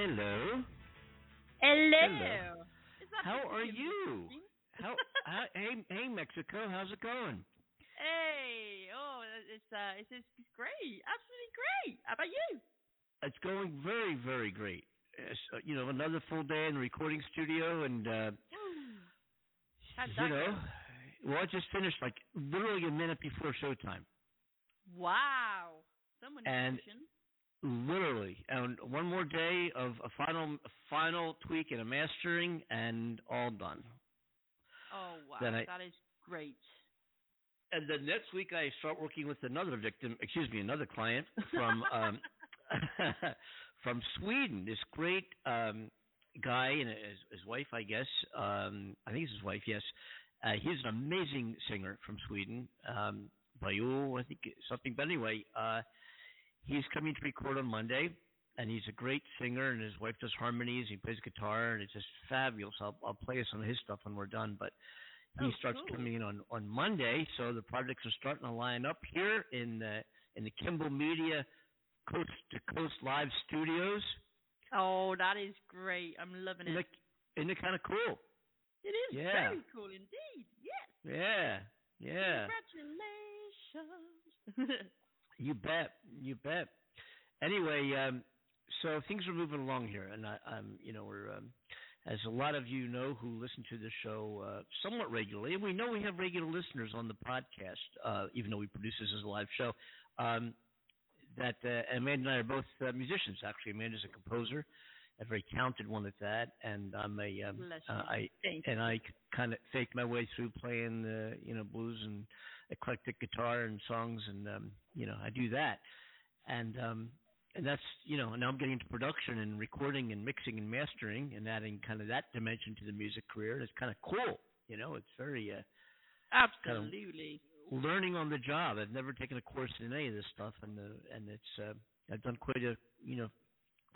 Hello. Hello. Hello. How are you? How, how hey hey Mexico, how's it going? Hey, oh, it's uh, it's, it's great, absolutely great. How about you? It's going very very great. Uh, you know, another full day in the recording studio, and uh, you know, well, I just finished like literally a minute before showtime. Wow, someone and literally, and one more day of a final a final tweak and a mastering, and all done. Oh wow, I, that is great. And then next week I start working with another victim, excuse me, another client from um from Sweden. This great um guy and his, his wife, I guess. Um I think it's his wife, yes. Uh he's an amazing singer from Sweden. Um Bayou, I think something but anyway, uh he's coming to record on Monday and he's a great singer and his wife does harmonies, he plays guitar and it's just fabulous. I'll I'll play some of his stuff when we're done, but he oh, starts cool. coming in on on Monday, so the projects are starting to line up here in the in the Kimball Media Coast to Coast Live Studios. Oh, that is great! I'm loving it. Isn't it, isn't it kind of cool? It is yeah. very cool indeed. Yes. Yeah. Yeah. Congratulations. you bet. You bet. Anyway, um, so things are moving along here, and I, I'm, you know, we're. Um, as a lot of you know who listen to the show uh, somewhat regularly, and we know we have regular listeners on the podcast, uh, even though we produce this as a live show. Um, that uh, Amanda and I are both uh, musicians. Actually, Amanda's a composer, a very talented one at that, and I'm a um, uh, I and I kind of faked my way through playing the you know blues and eclectic guitar and songs, and um, you know I do that, and um, and that's you know now I'm getting into production and recording and mixing and mastering and adding kind of that dimension to the music career. And it's kind of cool, you know. It's very uh, absolutely kind of learning on the job. I've never taken a course in any of this stuff, and the, and it's uh, I've done quite a you know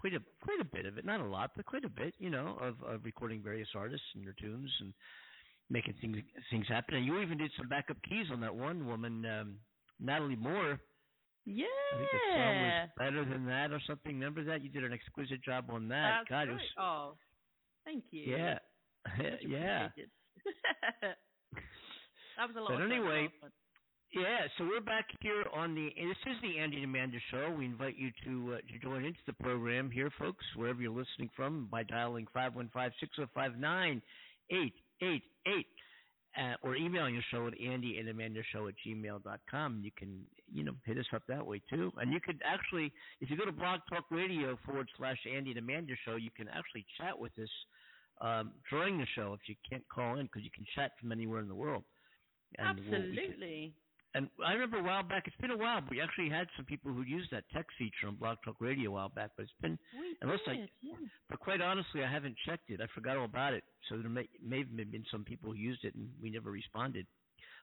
quite a quite a bit of it, not a lot, but quite a bit, you know, of, of recording various artists and their tunes and making things things happen. And you even did some backup keys on that one woman, um, Natalie Moore yeah. I think the song was better than that or something. Remember that? You did an exquisite job on that. That's God, right. it was. Oh, thank you. Yeah. yeah. that was a lot. But anyway, fun. yeah. So we're back here on the. This is the Andy and Amanda Show. We invite you to uh, to join into the program here, folks, wherever you're listening from, by dialing five one five six zero five nine eight eight eight uh, or emailing the show at Andy and Amanda Show at gmail dot com. You can, you know, hit us up that way too. And you could actually, if you go to Blog Talk Radio forward slash Andy and Amanda Show, you can actually chat with us um, during the show if you can't call in because you can chat from anywhere in the world. And Absolutely. And I remember a while back. It's been a while, but we actually had some people who used that text feature on Blog Talk Radio a while back. But it's been we unless did, I, yeah. but quite honestly, I haven't checked it. I forgot all about it. So there may may have been some people who used it and we never responded.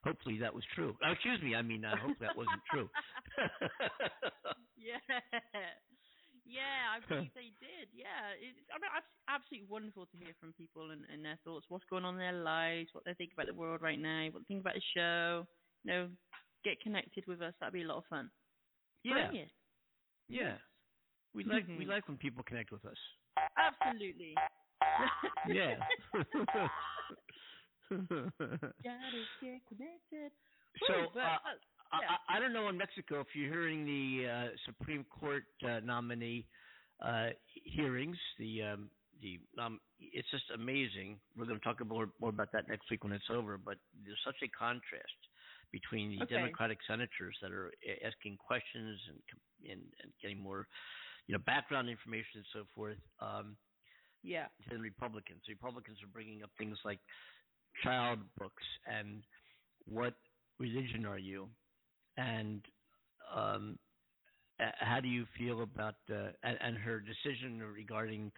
Hopefully that was true. Oh, excuse me. I mean, uh, I hope that wasn't true. yeah. Yeah, I believe they did. Yeah, it's I mean, it's absolutely wonderful to hear from people and, and their thoughts, what's going on in their lives, what they think about the world right now, what they think about the show. You know, get connected with us. That'd be a lot of fun. Yeah. Brilliant. Yeah. We like we like when people connect with us. Absolutely. yeah. Gotta get connected. So uh, uh, yeah. I, I don't know in Mexico if you're hearing the uh, Supreme Court uh, nominee uh, hearings. The um, the um, it's just amazing. We're going to talk more more about that next week when it's over. But there's such a contrast between the Okay. Democratic senators that are asking questions and, and and getting more, you know, background information and so forth. Um, yeah. the Republicans. Republicans are bringing up things like child books and what religion are you, and um, how do you feel about uh, and, and her decision regarding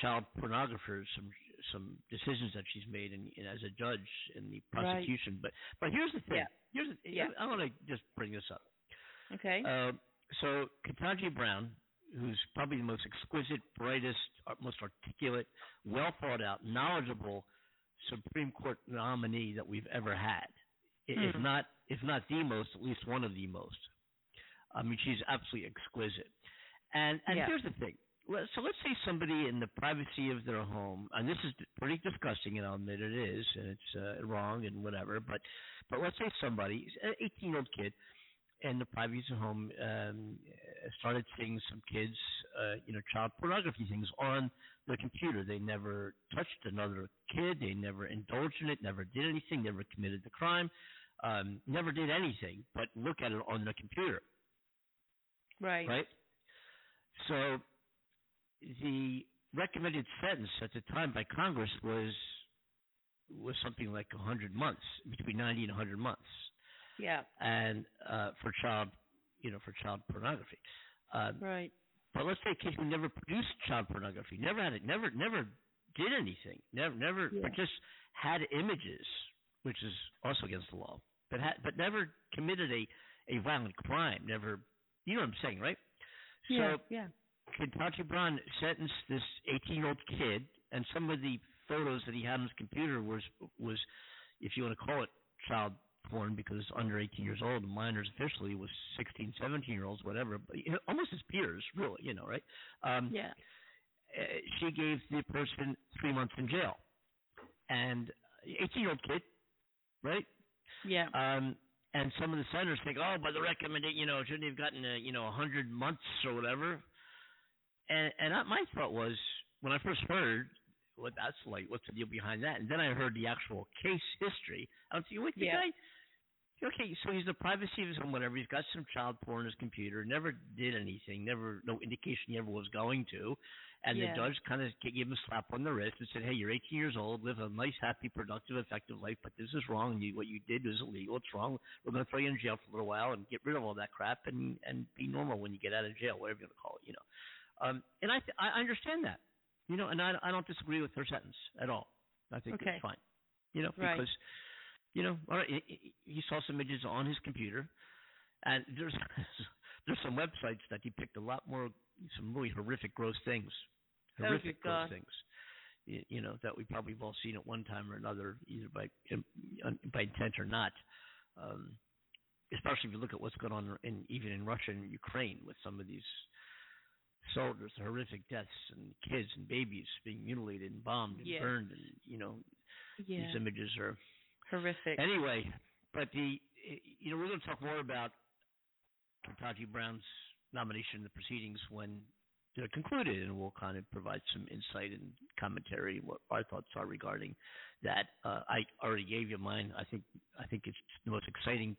child pornographers, some some decisions that she's made in, in, as a judge in the prosecution. But but here's the thing. Yeah. Here's Yeah. I want to just bring this up. Okay. Uh, so Ketanji Brown, who's probably the most exquisite, brightest, uh, most articulate, well thought out, knowledgeable Supreme Court nominee that we've ever had, I- if Hmm. not if not the most, at least one of the most. I mean, she's absolutely exquisite. And and Yeah. here's the thing: so let's say somebody in the privacy of their home, and this is pretty disgusting, and I'll admit it is, and it's uh, wrong and whatever. But but let's say somebody, an 18 year old kid, in the privacy of home, um, started seeing some kids, uh, you know, child pornography things on the computer. They never touched another kid. They never indulged in it. Never did anything. Never committed the crime. Um, never did anything but look at it on the computer. Right. Right. So the recommended sentence at the time by Congress was was something like 100 months, between 90 and 100 months. Yeah. And uh, for child, you know, for child pornography. Uh, right. But let's say a kid who never produced child pornography, never had it, never, never did anything, never, never, yeah. but just had images, which is also against the law, but had, but never committed a a violent crime, never. You know what I'm saying, right? Yeah. So, yeah. Ketanji Brown sentenced this 18 year old kid, and some of the photos that he had on his computer was was, if you want to call it child porn, because under 18 years old, minors officially was 16, 17 year olds, whatever, but you know, almost his peers, really, you know, right? Um, yeah. Uh, she gave the person three months in jail, and 18 year old kid, right? Yeah. Um, and some of the senators think, oh, by the recommendation, you know, shouldn't have gotten a, you know, a hundred months or whatever. And and I, my thought was when I first heard what that's like, what's the deal behind that, and then I heard the actual case history. I was thinking, wait, the Yeah. guy. Okay, so he's the privacy of his home, whatever. He's got some child porn on his computer. Never did anything. Never, no indication he ever was going to. And Yeah. the judge kind of gave him a slap on the wrist and said, "Hey, you're 18 years old. Live a nice, happy, productive, effective life. But this is wrong. You, what you did is illegal. It's wrong. We're going to throw you in jail for a little while and get rid of all that crap and and be normal when you get out of jail, whatever you want to call it. You know." Um, and I th- I understand that. You know, and I I don't disagree with her sentence at all. I think Okay. it's fine. You know, Right. because you know, all right, he- he saw some images on his computer, and there's there's some websites that depict a lot more some really horrific, gross things, Oh, horrific, gross things. You, you know that we probably have all seen at one time or another, either by by intent or not. Um, especially if you look at what's going on in even in Russia and Ukraine with some of these soldiers, horrific deaths and kids and babies being mutilated and bombed and Yeah. burned, and you know Yeah. these images are Horrific. Anyway, but the you know we're going to talk more about Ketanji Brown's nomination in the proceedings when they're concluded, and we'll kind of provide some insight and commentary what our thoughts are regarding that. Uh, I already gave you mine. I think I think it's the most exciting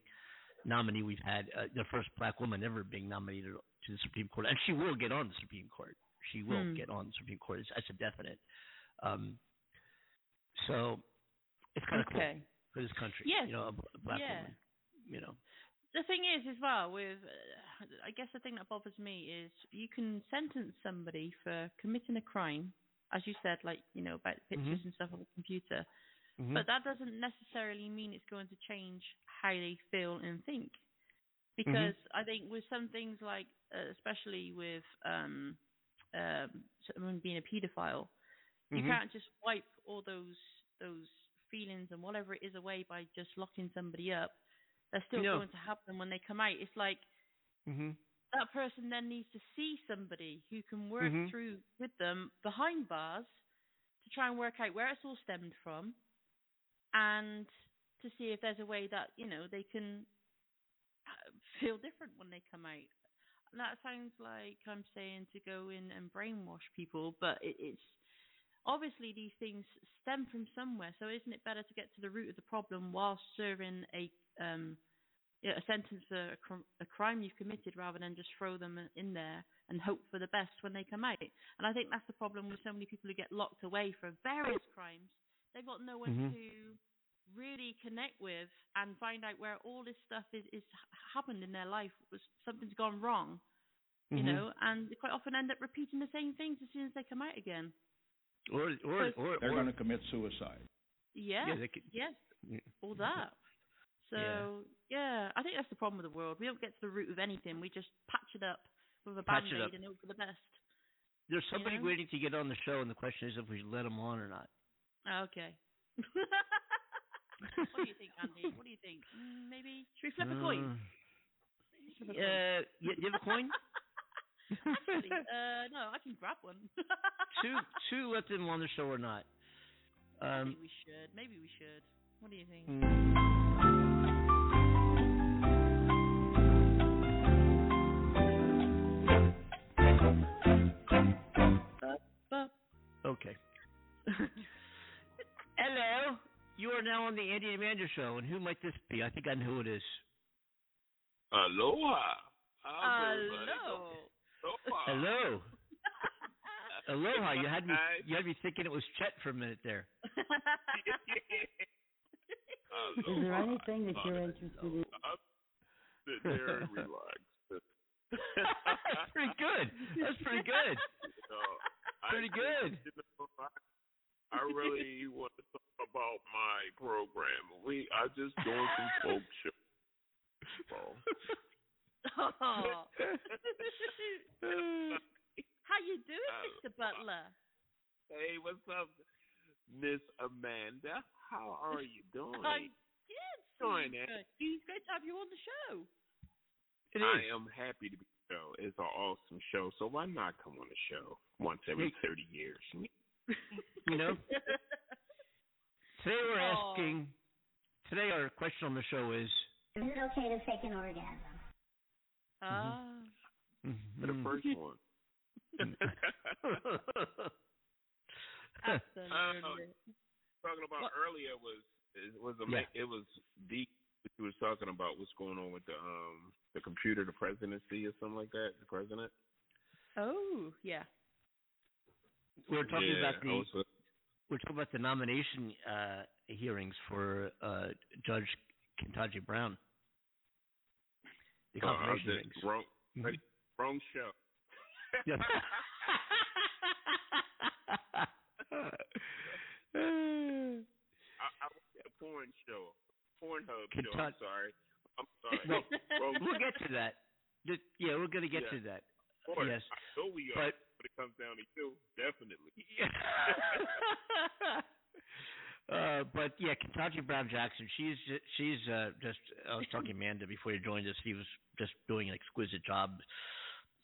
nominee we've had, uh, the first black woman ever being nominated to the Supreme Court, and she will get on the Supreme Court. She will Hmm. get on the Supreme Court. It's, that's a definite. Um, so it's kind of cool for this country. Yes. You know, a, black Yeah. woman. You know. The thing is, as well, with uh, I guess the thing that bothers me is you can sentence somebody for committing a crime, as you said, like you know about pictures Mhm. and stuff on the computer, Mhm. but that doesn't necessarily mean it's going to change how they feel and think. Because I think with some things like, uh, especially with um, um, someone being a paedophile, you Mhm. can't just wipe all those those feelings and whatever it is away by just locking somebody up. They're still No. going to have them when they come out. It's like Mhm. that person then needs to see somebody who can work Mhm. through with them behind bars to try and work out where it's all stemmed from and to see if there's a way that, you know, they can uh, feel different when they come out. And that sounds like I'm saying to go in and brainwash people, but it, it's obviously these things stem from somewhere. So isn't it better to get to the root of the problem whilst serving a um, a sentence for a, cr- a crime you've committed rather than just throw them in there and hope for the best when they come out. And I think that's the problem with so many people who get locked away for various crimes. They've got no one Mhm. to really connect with and find out where all this stuff is, is happened in their life. Was something's gone wrong, you Mhm. know, and they quite often end up repeating the same things as soon as they come out again. Or or or, They're or going to commit suicide. Yeah, yeah, they could, yes, yeah. all that. So yeah. I think that's the problem with the world. We don't get to the root of anything. We just patch it up with a Patch band up. aid and hope for the best. There's somebody know? waiting to get on the show, and the question is if we should let them on or not. Ah, Okay. what do you think, Andy? What do you think? Mm, maybe should we flip a coin? Uh, Flip a coin. Uh, you, you have a coin? Actually, uh, no, I can grab one. two two let them on the show or not. Um, Maybe we should. Maybe we should. What do you think? mm, okay. Hello. You are now on the Andy and Amanda show, and who might this be? I think I know who it is. Aloha. How's hello. Aloha. Hello. Aloha. You had me. You had me thinking it was Chet for a minute there. Aloha. Is there anything that you're interested in? I'm there and relaxed. That's pretty good. That's pretty good. So, I Pretty think, good. you know, I, I really want to talk about my program. We I just doing some folk show. So, oh. How you doing, Uh, Mr. Butler? hey, what's up, Miss Amanda? How are you doing? I'm good. Doing Steve. it. Good. It's great to have you on the show. It I is. am happy to be on the show. It's an awesome show. So why not come on the show once every thirty years? You know. Today we're Aw. asking. Today our question on the show is. Is it okay to fake an orgasm? Ah. For the first one. Absolutely. talking about What? earlier was it was a Yeah. it was deep. He was talking about what's going on with the um the computer, the presidency, or something like that. The president. oh, yeah. we're talking yeah, about the I was- we're talking about the nomination uh, hearings for uh, Judge Ketanji Brown. The was confirmation just- hearings. wrong, Mhm. wrong show. Yeah. I, I was a porn show, Pornhub show. I'm sorry. I'm sorry. Well, Wrong we'll get to that. Just- yeah, we're going to get Yeah. to that. Course, yes. I know we are. But When it comes down to you, definitely. uh, but yeah, Ketanji Brown Jackson. She's she's uh, just. I was talking to Amanda before you joined us. He was just doing an exquisite job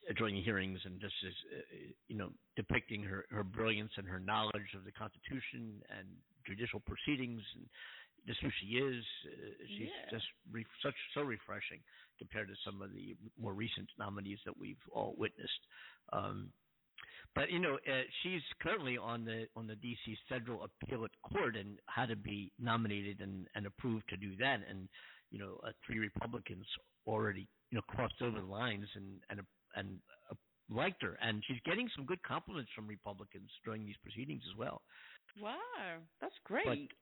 uh, during the hearings and just is uh, you know depicting her her brilliance and her knowledge of the Constitution and judicial proceedings and just who she is. Uh, she's Yeah. just re- such so refreshing compared to some of the more recent nominees that we've all witnessed. Um, but you know, uh, she's currently on the on the D.C. Federal Appellate Court and had to be nominated and, and approved to do that. And you know, uh, three Republicans already you know crossed over the lines and and and uh, liked her. And she's getting some good compliments from Republicans during these proceedings as well. wow, that's great. But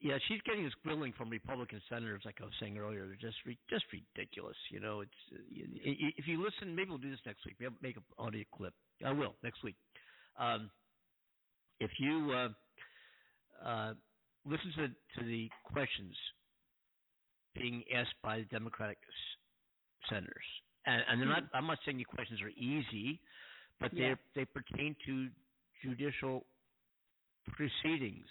yeah, she's getting this grilling from Republican senators, like I was saying earlier. They're just re- just ridiculous. You know, it's uh, if you listen, maybe we'll do this next week. Maybe I'll make an audio clip. I will next week. Um, if you uh, uh, listen to to the questions being asked by the Democratic senators, and, and they're not. I'm not saying the questions are easy, but Yeah. they they pertain to judicial proceedings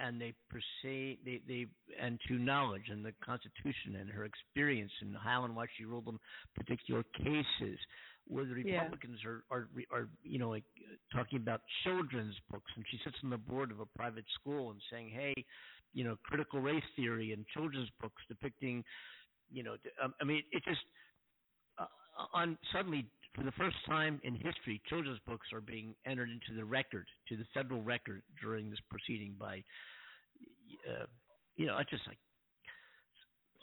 and they proceed they they and to knowledge and the constitution and her experience and how and why she ruled on particular cases where the Yeah. republicans are are are you know like talking about children's books and she sits on the board of a private school and saying hey you know critical race theory and children's books depicting you know um, i mean it just uh, on suddenly for the first time in history, children's books are being entered into the record, to the federal record during this proceeding by, uh, you know, it's just like,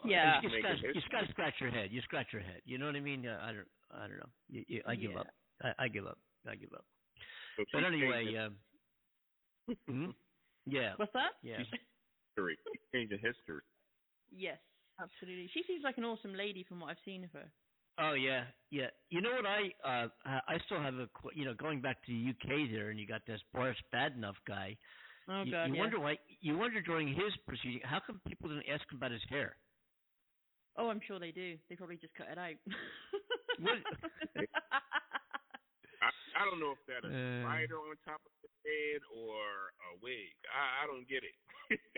Yeah. you just, gotta, you just gotta scratch your head. You scratch your head. You know what I mean? Uh, I don't, I don't know. You, you, I give Yeah. up. I, I give up. I give up. So But anyway, changing um, mhm. yeah, What's that? yeah. history. She's changing history. Yes, absolutely. She seems like an awesome lady from what I've seen of her. Oh yeah, yeah. You know what I uh I still have a you know going back to the UK there, and you got this Boris Badenov guy. Oh you, God, you yeah. wonder why. You wonder during his proceeding, how come people didn't ask him about his hair? Oh, I'm sure they do. They probably just cut it out. What- I, I don't know if that a Uh. spider on top of the head or a wig. I, I don't get it.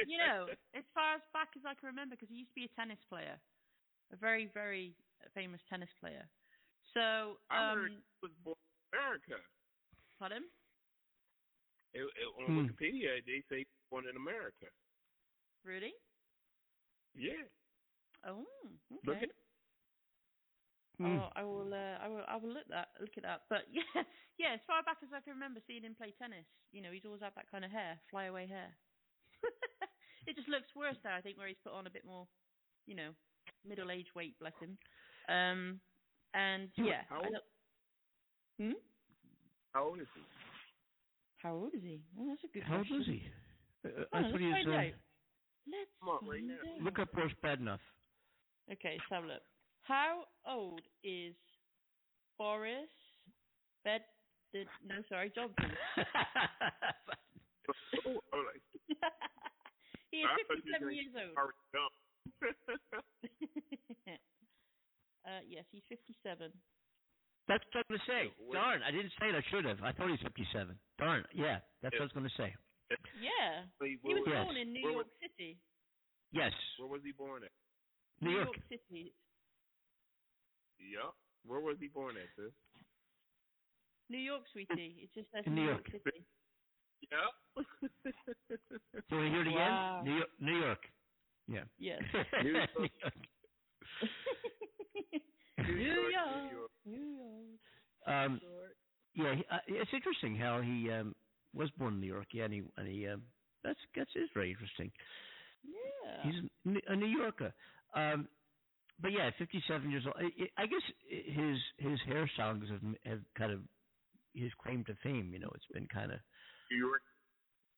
you know, as far as back as I can remember, because he used to be a tennis player, a very, very famous tennis player. So, I heard um, he was born in America. pardon? It, it, on Hmm. Wikipedia, they say he born in America. Really? Yeah. Oh, Look okay. at Hmm. Oh, I will. Uh, I will. I will look that. Look it up. But yeah, yeah. As far back as I can remember seeing him play tennis, you know, he's always had that kind of hair, flyaway hair. it just looks worse there, I think, where he's put on a bit more, you know, middle age weight. Bless him. Um, and Yeah, yeah. how old- don't- Hmm. How old is he? How old is he? Well, that's a good How old is he? Uh, Oh, that's what let's he's. find Uh, out. Let's Come on, right find now. out. look up Boris Badenov. Okay, let's have a look. How old is Boris Bed? Did, no, sorry, Johnson. Oh, oh, like, he is 57 years old. already dumb. uh, yes, he's 57. that's what I was going to say. Wait. Darn, I didn't say it. I should have. I thought he's 57. Darn, yeah, that's what I was going to say. Yeah. Wait, He where, was Yes. born in New Where York was- City. Yes, where was he born at? New York. City. Yup. Where was he born at, sis? New York, sweetie. It just says In New New York York. City. Yup. Do you want to hear it again? Wow. New York. New York. Yeah. Yes. New York. New New York, York. New York. New York. Um, yeah, he, uh, it's interesting how he um, was born in New York. Yeah, and he, and he um, that's that's is very interesting. Yeah. He's a New- Yorker. Um, but yeah, 57 years old. I, I guess his his hair songs have have kind of his claim to fame. You know, it's been kind of New York.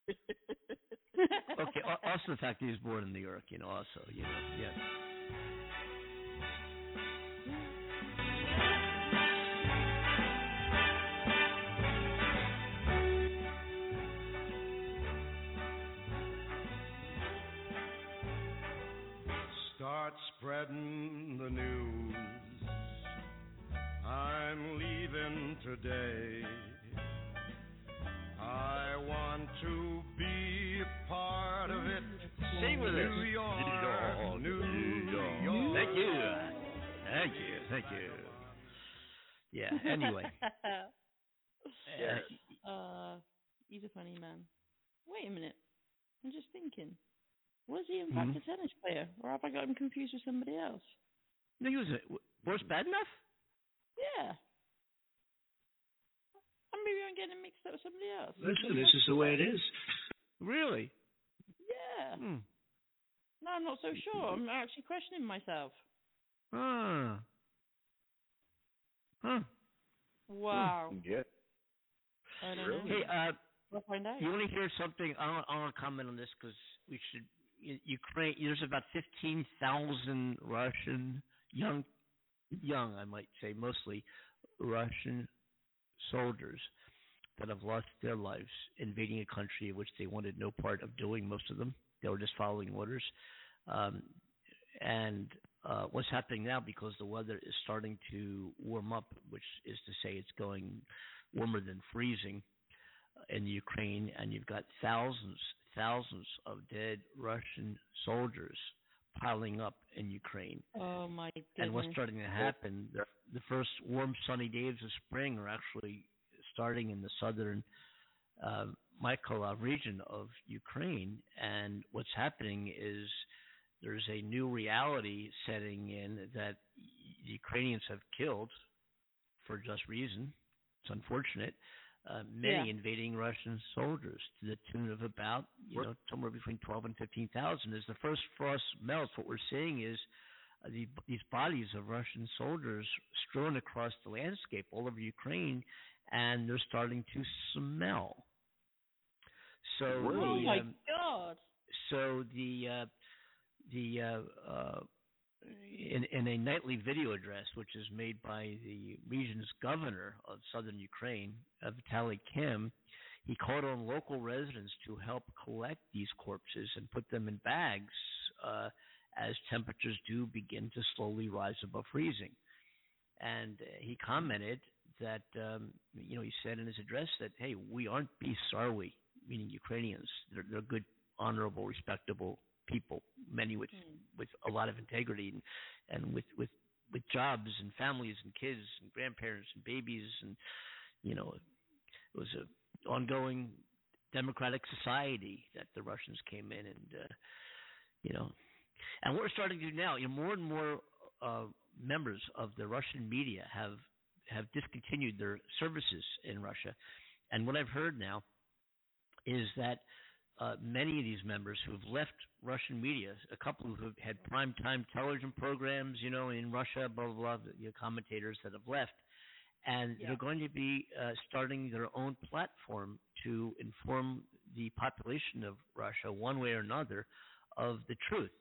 okay. Also, the fact that he was born in New York. You know, also, you know, yeah. Start spreading the news. I'm leaving today. I want to be a part of it. Sing with us. New York, New York. Thank you. Thank you. Thank you. Yeah. Anyway. uh, uh, he's a funny man. Wait a minute. I'm just thinking. Was he in fact Mhm. a tennis player, or have I got him confused with somebody else? no, he was a, Boris Badenov. Yeah. Or maybe I'm getting mixed up with somebody else. Listen, this is the way it is. Really? Yeah. Hmm. No, I'm not so sure. I'm actually questioning myself. Ah. Huh. Wow. Yeah. I don't Really? know. Hey, uh, We'll find out. you want to hear something? I want, I want to comment on this because we should. Ukraine. There's about 15,000 Russian young, young, I might say, mostly Russian soldiers that have lost their lives invading a country of which they wanted no part of doing. Most of them, they were just following orders. Um, and uh, what's happening now because the weather is starting to warm up, which is to say it's going warmer than freezing uh, in Ukraine, and you've got thousands, thousands of dead Russian soldiers piling up in Ukraine. Oh my goodness. And what's starting to happen, the, the first warm, sunny days of spring are actually starting in the southern uh, Mykolaiv region of Ukraine. And what's happening is there's a new reality setting in that the Ukrainians have killed, for just reason, it's unfortunate, uh, many Yeah. invading Russian soldiers to the tune of about, you know, somewhere between 12 and 15,000. As the first frost melts, what we're seeing is uh, the, these bodies of Russian soldiers strewn across the landscape all over Ukraine, and they're starting to smell. So Oh the, my um, god. so the uh, the uh, uh, in, in a nightly video address, which is made by the region's governor of southern Ukraine, Vitaly Kim, he called on local residents to help collect these corpses and put them in bags uh, as temperatures do begin to slowly rise above freezing. And he commented that, um, you know, he said in his address that, hey, we aren't beasts, are we? Meaning Ukrainians. They're, they're good, honorable, respectable people, many with Hmm. with a lot of integrity and, and with with with jobs and families and kids and grandparents and babies and you know it was a ongoing democratic society that the Russians came in and uh, you know and what we're starting to do now you know more and more uh, members of the Russian media have have discontinued their services in Russia and what I've heard now is that uh, many of these members who have left Russian media, a couple who have had prime time television programs, you know, in Russia, blah blah blah, the you know, commentators that have left, and Yeah. they're going to be uh, starting their own platform to inform the population of Russia, one way or another, of the truth.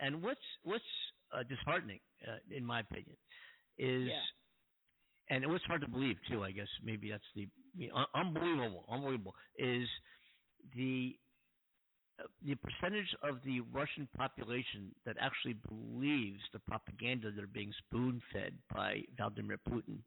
And what's what's uh, disheartening, uh, in my opinion, is Yeah. and it was hard to believe too. I guess maybe that's the you know, unbelievable, unbelievable is the uh, the percentage of the Russian population that actually believes the propaganda they're being spoon fed by Vladimir Putin.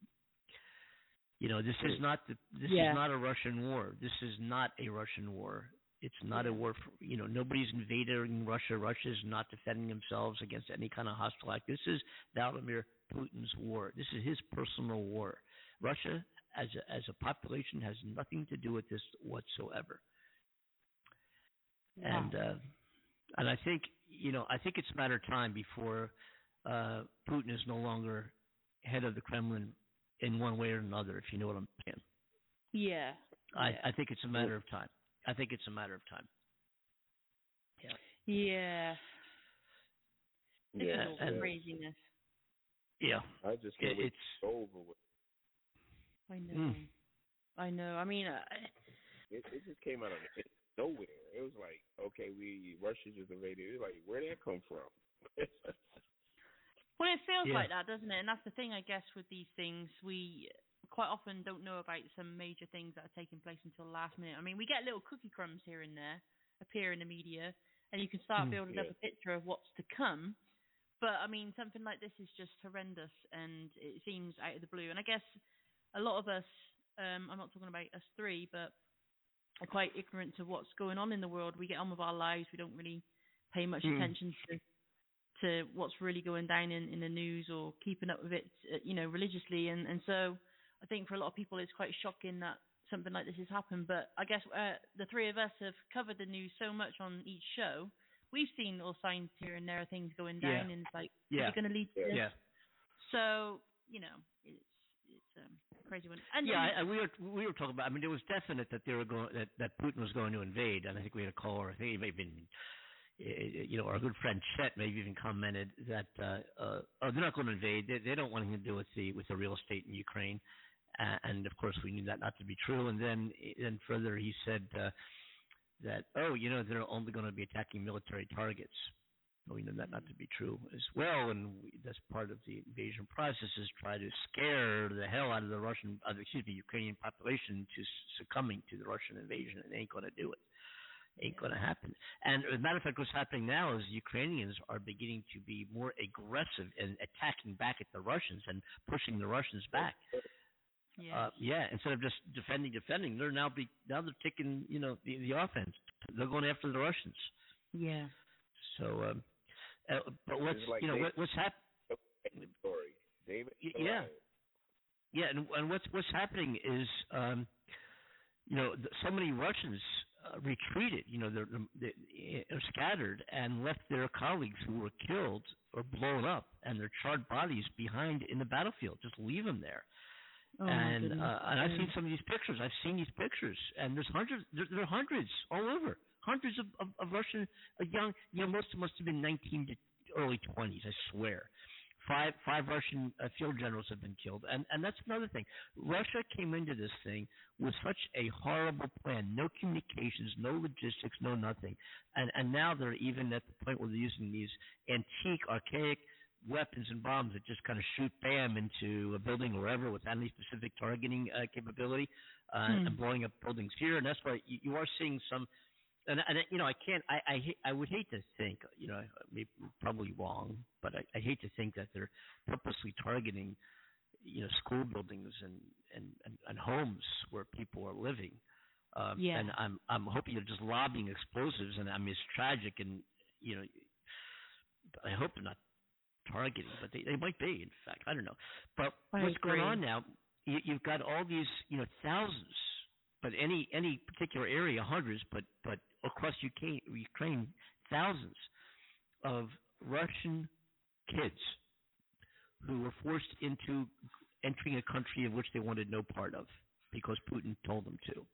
You know, this is not the, this Yeah. is not a Russian war. This is not a Russian war. It's not a war. For, you know, nobody's invading Russia. Russia is not defending themselves against any kind of hostile act. This is Vladimir Putin's war. This is his personal war. Russia, as a, as a population, has nothing to do with this whatsoever. And uh, and I think you know I think it's a matter of time before uh, Putin is no longer head of the Kremlin in one way or another. If you know what I'm saying, Yeah. I, Yeah. I think it's a matter of time. I think it's a matter of time. Yeah. This Yeah, is all and- craziness. Yeah, I just it, can't wait it's over with. I know. Mm. I know. I mean, uh, It, it just came out of nowhere. It was like, okay, we Russia just invaded. It was like, where did that come from? Well, it feels Yeah. like that, doesn't it? And that's the thing, I guess, with these things. We quite often don't know about some major things that are taking place until the last minute. I mean, we get little cookie crumbs here and there appear in the media, and you can start Mm, building up a picture of what's to come. But I mean, something like this is just horrendous, and it seems out of the blue. And I guess a lot of us, um, I'm not talking about us three, but are quite ignorant to what's going on in the world. We get on with our lives. We don't really pay much Mm. attention to to what's really going down in, in the news or keeping up with it, uh, you know, religiously. And, and so I think for a lot of people it's quite shocking that something like this has happened. But I guess uh, the three of us have covered the news so much on each show. We've seen all signs here and there of things going Yeah. down, and it's like, yeah, going to lead to this? yeah. So you know, it's um, crazy one. And yeah, I, I, we were we were talking about. I mean, it was definite that they were going that that Putin was going to invade, and I think we had a caller. I think he may have been, eh, you know, our good friend Chet maybe even commented that uh, uh, oh, they're not going to invade. They, they don't want anything to do with the with the real estate in Ukraine, uh, and of course we knew that not to be true. And then then further he said uh, that oh, you know, they're only going to be attacking military targets. We know that not to be true as well, and we, that's part of the invasion process is try to scare the hell out of the Russian, uh, excuse me, Ukrainian population to succumbing to the Russian invasion, and they ain't going to do it. Ain't going to happen. And as a matter of fact, what's happening now is Ukrainians are beginning to be more aggressive in attacking back at the Russians and pushing the Russians back. yeah, Uh, yeah, instead of just defending, defending, they're now be now they're taking you know the, the offense. They're going after the Russians. yeah, So, um, uh, but what's like you know they- what, what's happening? Story, David. Y- yeah. Yeah, and, and what's what's happening is, um, you know, th- so many Russians uh, retreated. You know, they're, they're, they're scattered and left their colleagues who were killed or blown up and their charred bodies behind in the battlefield. Just leave them there. Oh, my and goodness. uh, and I've seen some of these pictures. I've seen these pictures, and there's hundreds. There, there are hundreds all over. Hundreds of, of, of Russian uh, young. You know, most of them must have been 19 to early 20s. I swear. Five five Russian uh, field generals have been killed, and and that's another thing. Russia came into this thing with such a horrible plan. No communications, no logistics, no nothing, and and now they're even at the point where they're using these antique, archaic weapons and bombs that just kind of shoot bam into a building or wherever without any specific targeting uh, capability uh, Hmm. and blowing up buildings here. And that's why you, you are seeing some. And, and you know, I can't. I I, I would hate to think. You know, maybe probably wrong, but I, I hate to think that they're purposely targeting, you know, school buildings and and and, and homes where people are living. Um, Yeah. And I'm I'm hoping they're just lobbing explosives, and I mean it's tragic, and you know, I hope they're not targeting, but they they might be. In fact, I don't know. But I what's going on now? You, you've got all these, you know, thousands, but any any particular area, hundreds, but but across Ukraine, Ukraine, thousands of Russian kids who were forced into entering a country of which they wanted no part of because Putin told them to.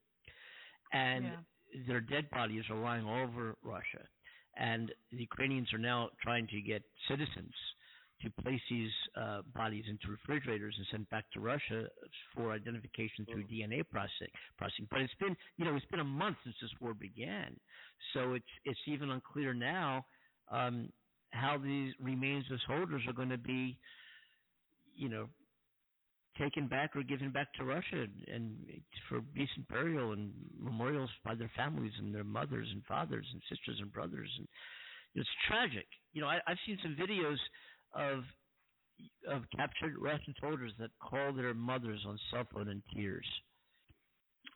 And Yeah. their dead bodies are lying all over Russia. And the Ukrainians are now trying to get citizens to place these uh, bodies into refrigerators and send back to Russia for identification through DNA processing. Processing, but it's been, you know, it's been a month since this war began, so it's it's even unclear now um, how these remains of soldiers are going to be, you know, taken back or given back to Russia and for decent burial and memorials by their families and their mothers and fathers and sisters and brothers and it's tragic. You know, I, I've seen some videos of of captured Russian soldiers that call their mothers on cell phone in tears.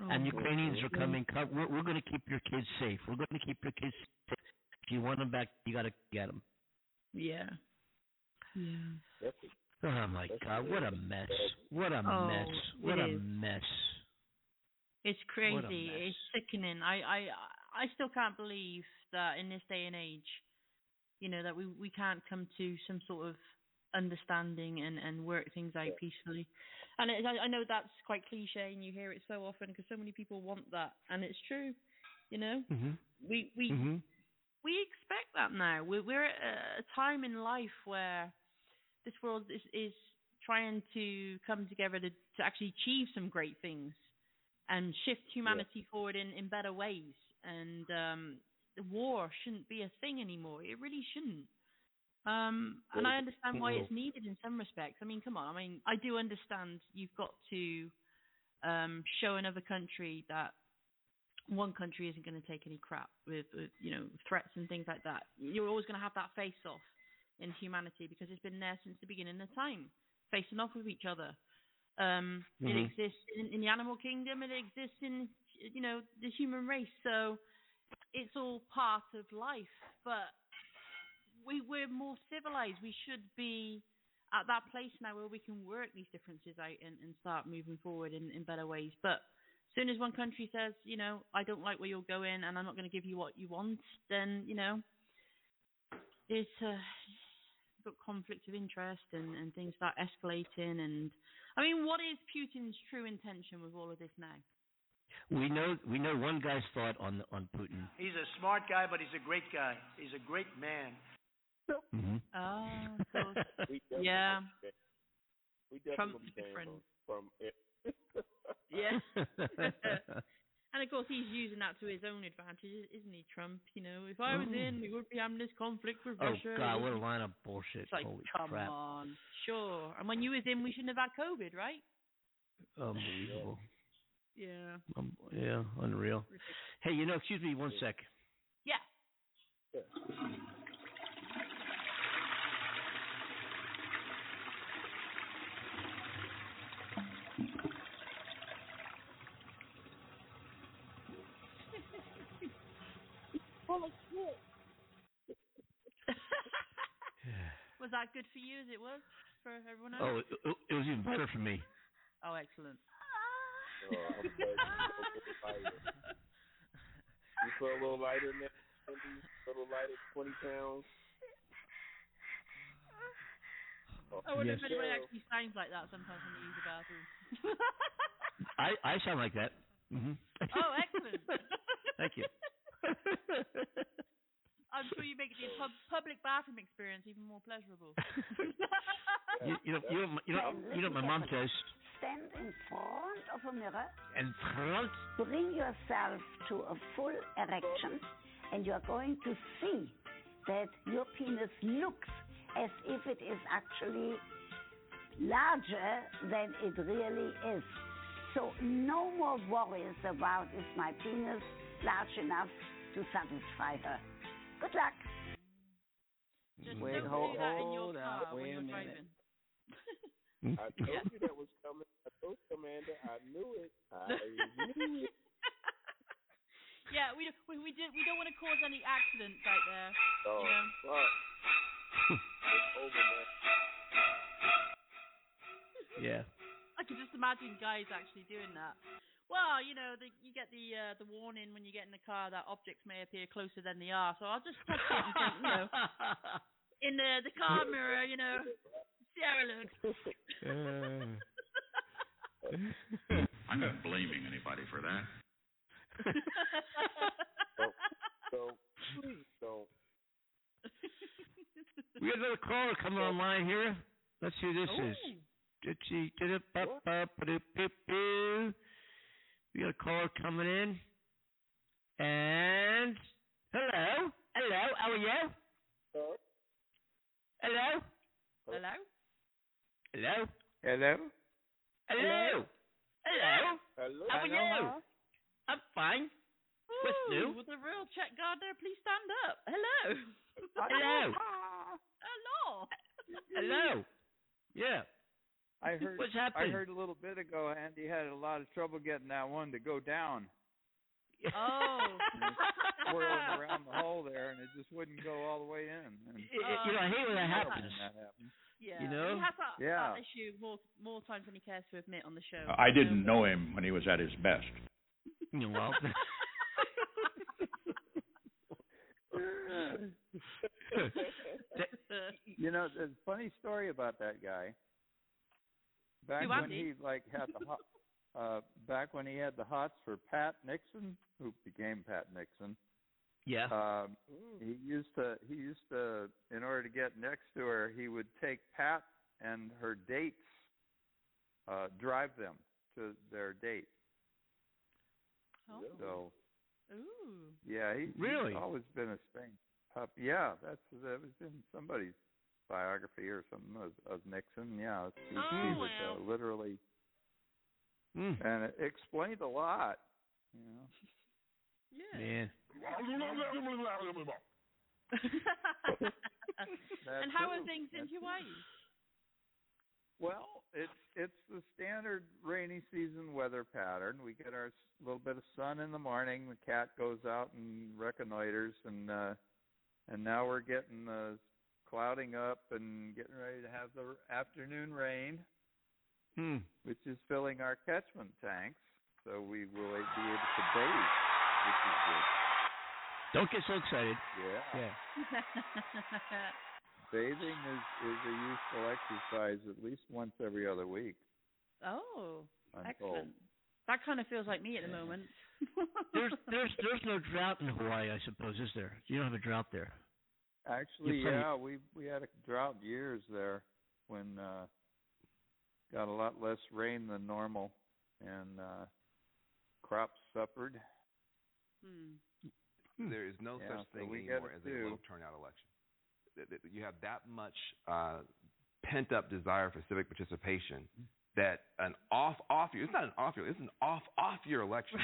Oh, and Oh, Ukrainians are coming. Mm. Come, we're, we're going to keep your kids safe. We're going to keep your kids safe. If you want them back, you got to get them. Yeah. Yeah. That's Oh my God! What a mess! What a Oh, mess! What a is. mess! It's crazy. It's sickening. I, I I still can't believe that in this day and age, you know, that we we can't come to some sort of understanding and and work things out peacefully. And it, I, I know that's quite cliche, and you hear it so often because so many people want that, and it's true. You know, hmm we we hmm we expect that now. We're, we're at a time in life where this world is, is trying to come together to, to actually achieve some great things and shift humanity forward in, in better ways. And um, war shouldn't be a thing anymore. It really shouldn't. Um, and I understand why it's needed in some respects. I mean, come on. I mean, I do understand you've got to um, show another country that one country isn't going to take any crap with, with you know threats and things like that. You're always going to have that face off in humanity because it's been there since the beginning of time, facing off with each other. Um, It Mhm. exists in, in the animal kingdom. It exists in you know the human race. So it's all part of life. But we we're more civilized. We should be at that place now where we can work these differences out and, and start moving forward in, in better ways. But as soon as one country says, you know, I don't like where you're going and I'm not going to give you what you want, then, you know, it's uh, got conflict of interest and, and things start escalating. And I mean, what is Putin's true intention with all of this now? We know we know one guy's thought on on Putin. He's a smart guy, but he's a great guy. He's a great man. hmm Oh, so, yeah, We definitely Trump's different. from, from it. yeah. and of course, he's using that to his own advantage, isn't he, Trump? You know, if I was Oh. in, we wouldn't be having this conflict with oh Russia. God, what a line of bullshit! It's like, Holy come crap! on, sure. And when you was in, we shouldn't have had COVID, right? Unbelievable. Yeah. Um, yeah, unreal. Hey, you know, excuse me one sec. Yeah. was that good for you as it was for everyone else? Oh, it- it was even better for me. Oh, excellent. Oh, I'm glad you feel a little lighter. You feel a little lighter now, Cindy? A little lighter, 20 pounds? Oh, I wonder Yes. if anybody actually sounds like that sometimes when they use the bathroom. I I sound like that. hmm oh, excellent. Thank you. I'm sure you make the pub- public bathroom experience even more pleasurable. you, you know, you know, you know, you know what my mom says. Stand in front of a mirror, And front. bring yourself to a full erection, and you're going to see that your penis looks as if it is actually larger than it really is. So no more worries about is my penis large enough to satisfy her. Good luck. Just Wait, don't hold- do that in your hold car up, when wait a you're minute. driving. I told you that was coming. I told you, Amanda. I knew it. I knew it. yeah, we we we, did, we don't want to cause any accidents out there. Oh, Yeah. fuck. over, man. Yeah. I can just imagine guys actually doing that. Well, you know, the, you get the uh, the warning when you get in the car that objects may appear closer than they are. So I'll just touch it and think, you know, in the the car mirror, you know, see how. I'm not blaming anybody for that. So please don't. we got another caller coming online here. Let's see who this is. Ooh. Ditsy, didda-ba-ba-ba-doo-boo-boo. We got a caller coming in. And hello, hello, how are you? Huh? Hello, Hello. Hello, Hello? hello, hello. Hello. How are you? I'm fine. What's new? With the real Chet Gardner, please stand up. Hello. Hello, Hello. hello. Yeah. I heard What's I heard a little bit ago Andy had a lot of trouble getting that one to go down. Oh. Swirling around the hole there and it just wouldn't go all the way in. And Y- y- you know, I hate when that happens. when that happens. Yeah. You know? He has that, Yeah. that issue more more times than he cares to admit on the show. I didn't know him when he was at his best. You know, well, You know, there's a funny story about that guy. Back Who, when he like had the hot, uh back when he had the hots for Pat Nixon, who became Pat Nixon. Yeah. Um, he used to he used to in order to get next to her, he would take Pat and her dates, uh, drive them to their date. Oh. So Ooh. yeah, he, Really? he's always been a strange pup. Yeah, that's that was in somebody's biography or something of, of Nixon. Yeah, he, Oh, he would wow. uh, literally, Mm, and it explained a lot. You know. Yeah. man. and how are things in Hawaii? Well, it's it's the standard rainy season weather pattern. We get our little bit of sun in the morning. The cat goes out and reconnoiters, and uh, and now we're getting the clouding up and getting ready to have the afternoon rain, Hmm. which is filling our catchment tanks. So we will be able to bathe, which is Don't get so excited. Yeah. Yeah. Bathing is is a useful exercise at least once every other week. oh, I'm told. excellent. That kind of feels like me at the moment. There's there's there's no drought in Hawaii, I suppose, is there? You don't have a drought there. Actually, You're yeah, we we had a drought years there when uh got a lot less rain than normal and uh crops suffered. Hmm. There is no Yeah, such thing we get anymore it as a low turnout election. Th- th- You have that much uh, pent up desire for civic participation that an off off year it's not an off year it's an off off year election.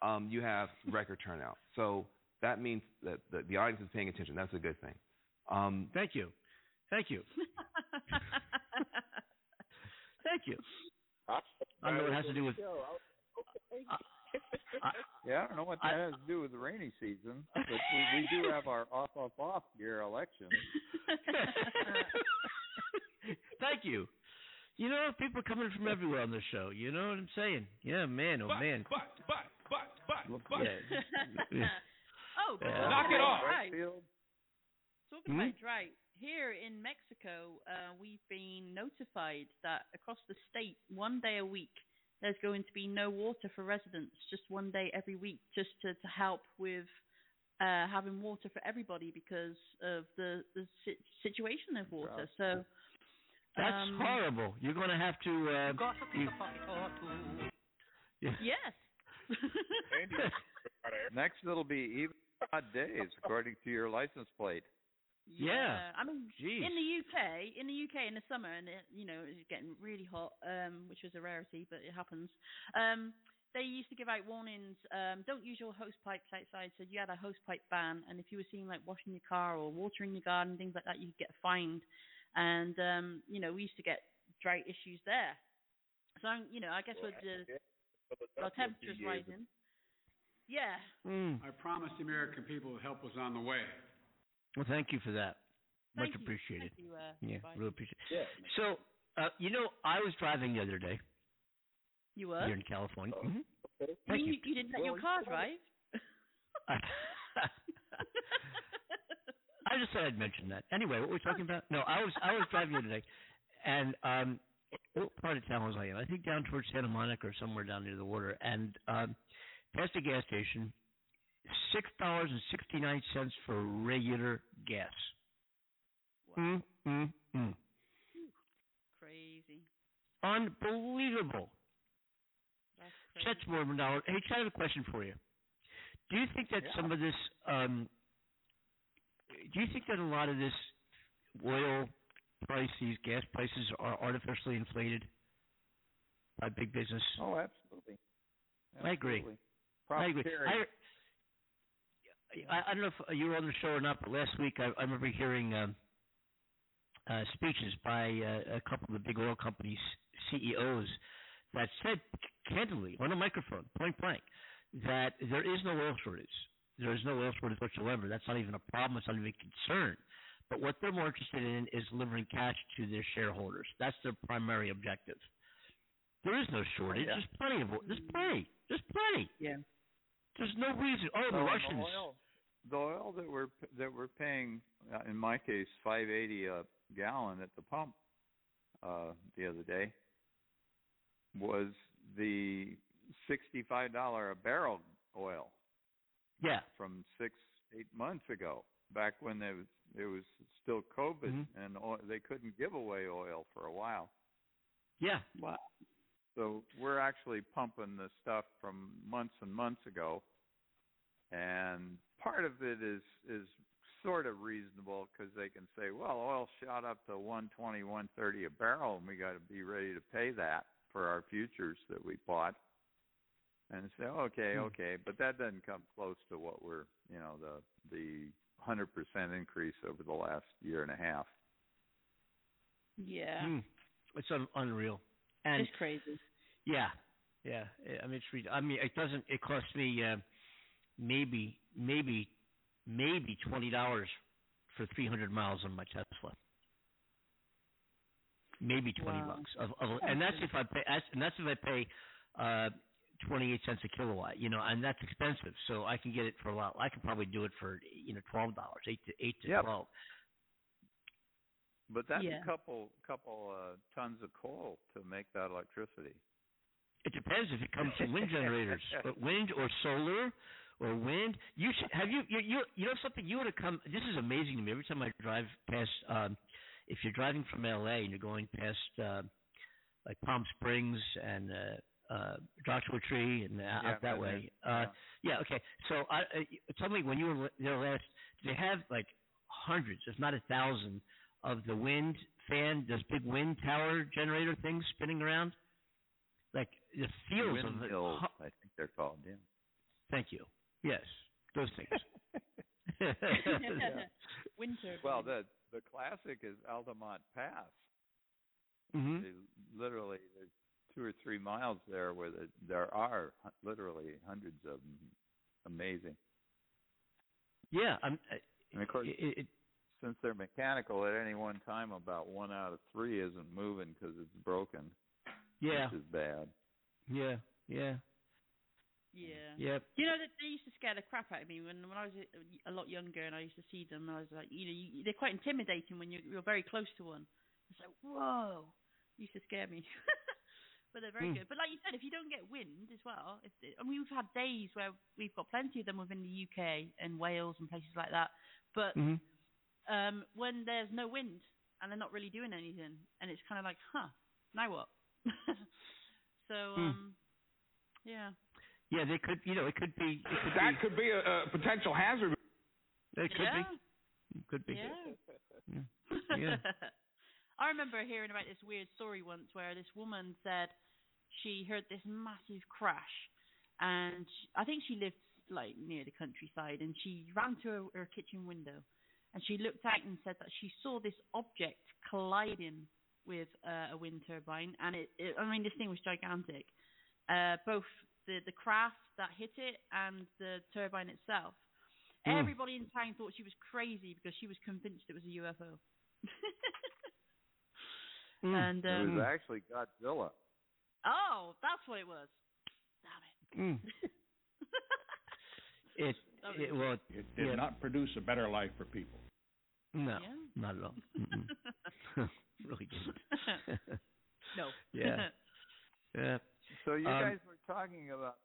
Um, you have record turnout, so that means that the, the audience is paying attention. That's a good thing. Um, Thank you. Thank you. Thank you. I know it has to do with. I, Yeah, I don't know what that has to do with the rainy season, but we, we do have our off off off year election. Thank you. You know, people are coming from everywhere on this show. You know what I'm saying? Yeah, man. Oh, man. but, but, but, but, but. Yeah. oh, Yeah. talking Knock it off. drought- Field, Talking Hmm? about drought, here in Mexico, uh, we've been notified that across the state, one day a week, there's going to be no water for residents, just one day every week, just to, to help with uh, having water for everybody because of the, the si- situation of water. So That's um, horrible. You're going to have to. Uh, you- yeah. Yes. Next it'll be even odd days according to your license plate. Yeah. I mean, Jeez. in the UK, in the UK in the summer, and it, you know it's getting really hot, um, which was a rarity, but it happens. Um, they used to give out warnings. Um, don't use your hose pipes outside. So you had a hose pipe ban, and if you were seen like washing your car or watering your garden, things like that, you could get fined. And um, you know, we used to get drought issues there. So you know, I guess with the our temperatures rising. Yeah. Mm. I promised the American people help was on the way. Well, thank you for that. Much you. appreciated. Thank you, uh, Yeah, Spike. really appreciate. Yeah. So, uh, you know, I was driving the other day You were? here in California. Oh. Mhm. Okay. Thank you, you. you didn't let Well, your car you drive? I just thought I'd mention that. Anyway, what were we talking about? No, I was I was driving the other day, and um, what part of town was I in? I think down towards Santa Monica or somewhere down near the water, and um, past a gas station, six dollars and sixty nine cents for regular gas. Mm, mm, mm. Crazy. Unbelievable. That's crazy. Chet's more than a dollar. Hey, Chet, I have a question for you. Do you think that some of this, um, do you think that a lot of this oil price, these gas prices, are artificially inflated by big business? Oh, absolutely. I agree. Absolutely. I agree. I, I, don't know if you were on the show or not, but last week I, I remember hearing um, uh, speeches by uh, a couple of the big oil companies CEOs that said candidly on a microphone, point blank, that there is no oil shortage. There is no oil shortage whatsoever. That's not even a problem. It's not even a concern. But what they're more interested in is delivering cash to their shareholders. That's their primary objective. There is no shortage. yeah. There's plenty of oil. There's plenty. There's plenty. Yeah. There's no reason. Oh, the Russians. The oil, the oil that we're that we're paying, uh, in my case, five eighty a gallon at the pump uh, the other day, was the sixty five dollar a barrel oil Yeah. from six eight months ago, back when there was it was still COVID Mhm. and oil, they couldn't give away oil for a while. Yeah. Wow. So we're actually pumping the stuff from months and months ago, and part of it is is sort of reasonable because they can say, well, oil shot up to 120, 130 a barrel, and we got to be ready to pay that for our futures that we bought. And say, okay, Hmm. okay, but that doesn't come close to what we're, you know, the the 100% increase over the last year and a half. Yeah. Mm. It's un- unreal. And it's crazy. Yeah, yeah. I mean, it's. I mean, it doesn't. It costs me uh, maybe, maybe, maybe twenty dollars for three hundred miles on my Tesla. Maybe twenty Wow. bucks of, of, and that's if I pay. That's, and that's if I pay uh, twenty eight cents a kilowatt. You know, and that's expensive. So I can get it for a lot. I could probably do it for you know twelve dollars, eight to eight to Yep. twelve. But that's Yeah. a couple couple uh, tons of coal to make that electricity. It depends if it comes from wind generators, but wind or solar or wind. You should have you you you, you know something you would have come. This is amazing to me. Every time I drive past, um, if you're driving from L.A. and you're going past uh, like Palm Springs and uh, uh, Joshua Tree and uh, Yeah, out that way. there. Uh, Yeah. Okay. So I, uh, tell me when you were there last. They have like hundreds, if not a thousand, of the wind fan, those big wind tower generator things spinning around. Like the fields of the, Windmills, I think they're called. Yeah. Thank you. Yes, those things. Winter. Well, the the classic is Altamont Pass. hmm literally, there's two or three miles there where the, there are literally hundreds of them. Amazing. Yeah, I'm. I- And of course, It, it, since they're mechanical, at any one time, about one out of three isn't moving because it's broken. yeah, which is bad. Yeah, yeah, Yeah. yeah. You know that they used to scare the crap out of me when when I was a, a lot younger and I used to see them. I was like, you know, you, they're quite intimidating when you're, you're very close to one. It's like, whoa, used to scare me. but they're very Hmm. good. But like you said, if you don't get wind as well, if I mean, we've had days where we've got plenty of them within the UK and Wales and places like that. But hmm um, when there's no wind and they're not really doing anything, and it's kind of like, huh, now what? so, Hmm. um, yeah. Yeah, they could. You know, it could be. It could That be. could be a, a potential hazard. It could yeah. be. It could be. Yeah. Yeah. I remember hearing about this weird story once where this woman said she heard this massive crash, and sh I think she lived like near the countryside, and she ran to her, her kitchen window, and she looked out and said that she saw this object colliding with uh, a wind turbine, and it, it I mean this thing was gigantic, uh, both the the craft that hit it and the turbine itself. Mm. Everybody in town thought she was crazy because she was convinced it was a UFO. Mm. and it um, was actually Godzilla. oh, that's what it was. Damn Mm. it, it well It did yeah, not produce a better life for people. no Yeah. not at all. really didn't no. Yeah. yeah So you Um, guys were talking about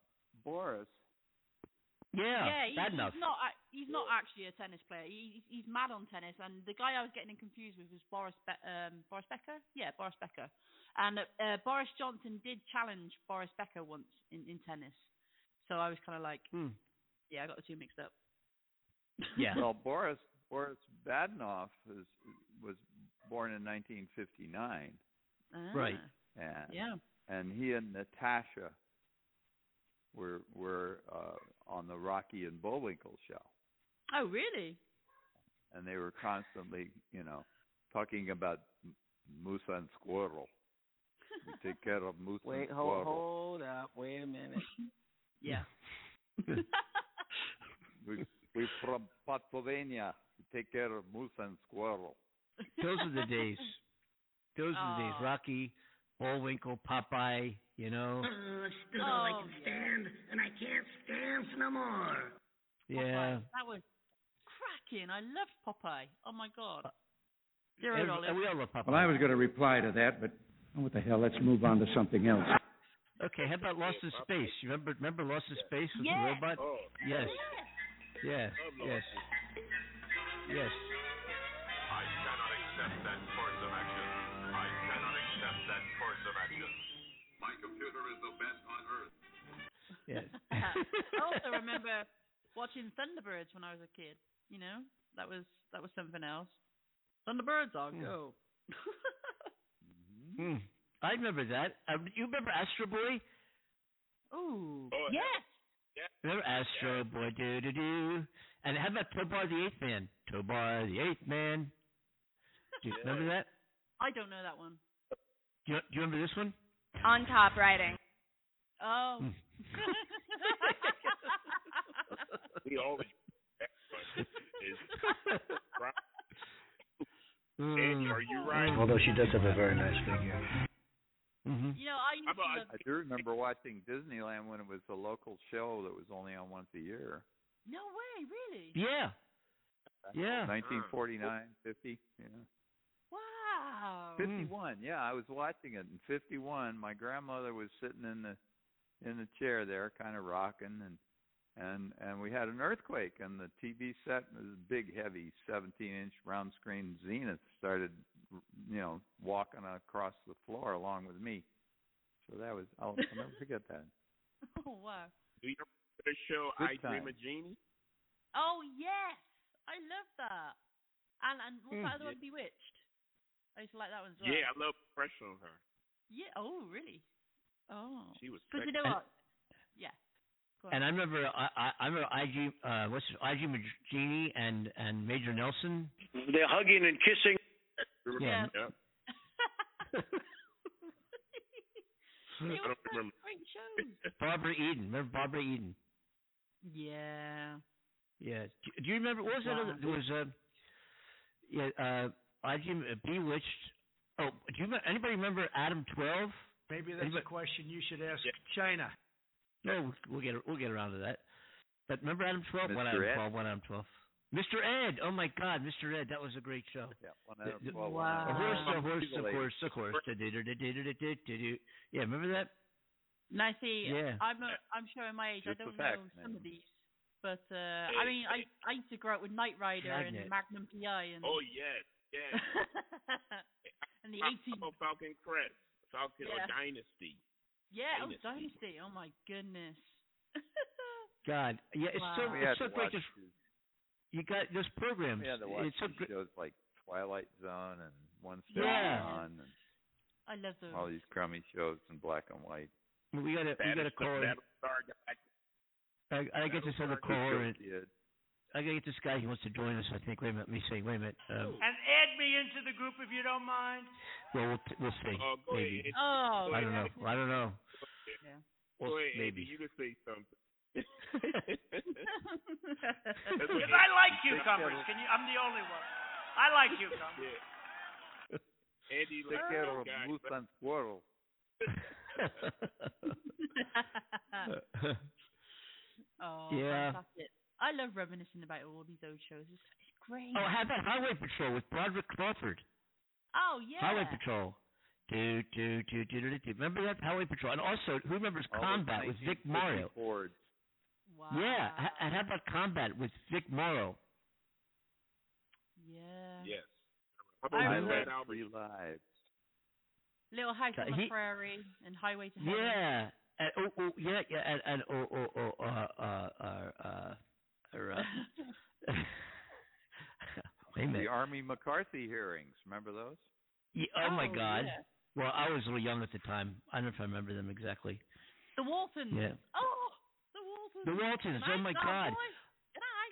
Boris. yeah yeah, he, bad he's not. He's not actually a tennis player. He, he's mad on tennis, and the guy I was getting confused with was Boris Be- um, Boris Becker. Yeah, Boris Becker. And uh, Boris Johnson did challenge Boris Becker once in, in tennis, so I was kind of like, Hmm. yeah, I got the two mixed up. yeah Well, Boris Boris Badenov was was born in 1959, Right. Ah, and Yeah. and he and Natasha were were uh, on the Rocky and Bullwinkle show, Oh, really? and they were constantly, you know, talking about M- Moose and Squirrel. We take care of Moose Wait, and hold, Squirrel. hold up. Wait a minute. Yeah. We we from Pennsylvania. We take care of Moose and Squirrel. Those are the days those are the days Aw. Rocky Bullwinkle Popeye you know Uh, stood all I Oh, can stand, and I can't stand no more. yeah Popeye. That was cracking. I loved Popeye. Oh my god. Zero Every- dollars. we all love Popeye Well, I was going to reply to that, but oh, what the hell? Let's move on to something else. Okay, how about Lost in Space? You remember remember Lost in Space with Yeah. the robot? Oh, Yes. Yes. Yes. Yes. I cannot accept that course of action. I cannot accept that course of action. My computer is the best on earth. Yes. I also remember watching Thunderbirds when I was a kid. You know, that was that was something else. Thunderbirds, I'll Hmm. go. Hmm. I remember that. Uh, you remember Astro Boy? Ooh. Oh, yes. Remember Astro Boy? Do do do. And how about Tobor the Eighth Man? Tobor the Eighth Man. Do you remember that? I don't know that one. Do you, do you remember this one? On top riding. Oh. Hmm. we always is right. Hmm. Are you right? Although she does have a very nice figure. Mm-hmm. You know, I used How to love. I do remember watching Disneyland when it was a local show that was only on once a year. No way, really? Yeah. Yeah. 1949, 50, yeah. Wow. 51. Yeah, I was watching it in 51. My grandmother was sitting in the in the chair there kind of rocking and and and we had an earthquake and the TV set this big heavy 17-inch round screen Zenith started you know walking across the floor along with me. So that was I'll, I'll never forget that. Oh wow. Do you remember the show Good I Dream time. of Jeannie? Oh yes, I love that. And and what's Hmm. that other one, Bewitched? I used to like that one as well. Yeah, I love pressure on her. Yeah. Oh really? Oh. She was Because you know what? Yeah. And I remember I I, I remember IG uh what's it, IG Jeannie and and Major Nelson. They're hugging and kissing. Yeah. Yeah. They I don't such remember. great shows. Barbara Eden. Remember Barbara Eden? Yeah. Yeah. Do, do you remember what was that? Wow. Other, there was uh, yeah. Uh, IG uh, Bewitched. Oh, do you remember, anybody remember Adam Twelve? Maybe that's Anybody- a question you should ask China. No, we'll get we'll get around to that. But remember Adam Twelve? One Adam Ed? Twelve. One Adam Twelve. Mr. Ed. Oh my God, Mr. Ed. That was a great show. Yeah, one The- out of the- 12, Wow. out A of horse, a 12. horse, a Lady. horse, a horse. Da-da-da-da-da-da-da-da. Yeah, remember that? Now see, Yeah. I'm a, I'm showing my age. Just I don't facts, know some man. of these, but uh, I mean, I I used to grow up with Knight Rider Dragnet. and Magnum PI and Oh yes, yes. and the How 80s. about Falcon Crest, Falcon or Yeah. Dynasty. Yeah, oh Dynasty. Dynasty. Oh my goodness. God, yeah, it's so Wow. We it's so great. Just, you got those programs. we had to watch It's so great. shows like Twilight Zone and One Step Yeah. Beyond and I love those. all these crummy shows in black and white. We gotta we gotta call. her. I, I get this other Good caller. and. I gotta get this guy. He wants to join us. I think. Wait a minute. Let me see. Wait a minute. Um, And add me into the group if you don't mind. well, we'll we'll see. Oh, go maybe. ahead. Oh. I don't know. I don't know. Yeah. We'll, Go ahead, maybe. Andy, you can say something. Because I like cucumbers. Can you? I'm the only one. I like cucumbers. Yeah. Andy Te like quiero, that guy. me squirrel. oh, Yeah. I love reminiscing about all these old shows. It's, it's great. oh, how about Highway Patrol with Broderick Crawford? Oh, yeah. Highway Patrol. Do, do, do, do, do, do. Remember that Highway Patrol? And also, who remembers All the Combat with Vic Morrow? Fords. Wow. Yeah, and how about Combat with Vic Morrow? Yeah. Yes. How I about I remember- Red love Free Lives. Little House on the Prairie and Highway to Heaven. Yeah. And, oh, oh, yeah, yeah, and, and oh, oh, oh, uh, uh, uh, uh, uh, wait a minute. The Army McCarthy hearings. Remember those? Yeah, oh, my Oh, God. yeah. Well, I was a little young at the time. I don't know if I remember them exactly. The Waltons. Yeah. Oh, the Waltons. The Waltons. Good Oh my Star God. Boy.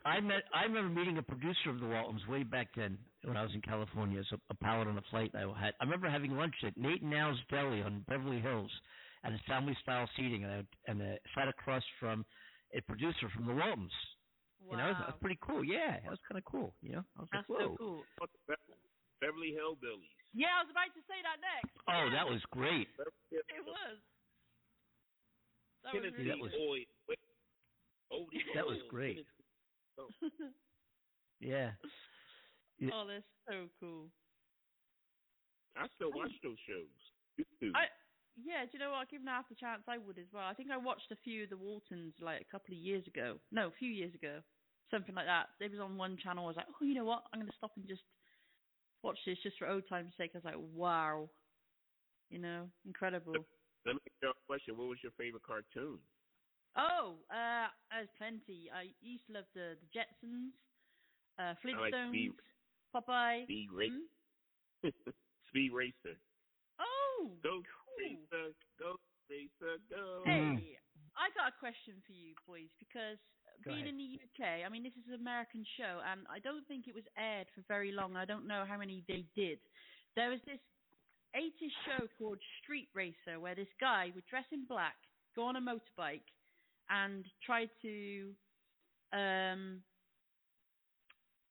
I met. I remember meeting a producer of the Waltons way back then when I was in California as a, a pilot on a flight. I had. I remember having lunch at Nate and Al's Deli on Beverly Hills, at a family style seating, and I and I sat across from a producer from the Waltons. Wow. You know, that was pretty cool. Yeah, that was kind of cool. You know, I was That's like, so cool. Beverly Hillbillies. Yeah, I was about to say that next. Oh, Yeah, that was great. It was. That was really that was- Boy. Odie That was great. Tennessee- Yeah. Oh. Yeah. oh, that's so cool. I still watch those shows. I yeah, do you know what? Given half the chance, I would as well. I think I watched a few of the Waltons like a couple of years ago. No, a few years ago, something like that. They was on one channel. I was like, oh, you know what? I'm gonna stop and just watch this just for old time's sake. I was like, wow, you know, incredible. Let me ask you a question. What was your favorite cartoon? Oh, uh, there's plenty. I used to love the the Jetsons, uh, like Flintstones, Speed- Popeye. Speed Racer. Hmm? Speed Racer. Oh, Go cool. Racer, go Racer, go. Hey, I got a question for you, boys, because Go being ahead. in the UK, I mean, this is an American show, and I don't think it was aired for very long. I don't know how many they did. There was this 80s show called Street Racer, where this guy would dress in black, go on a motorbike, and try to, um,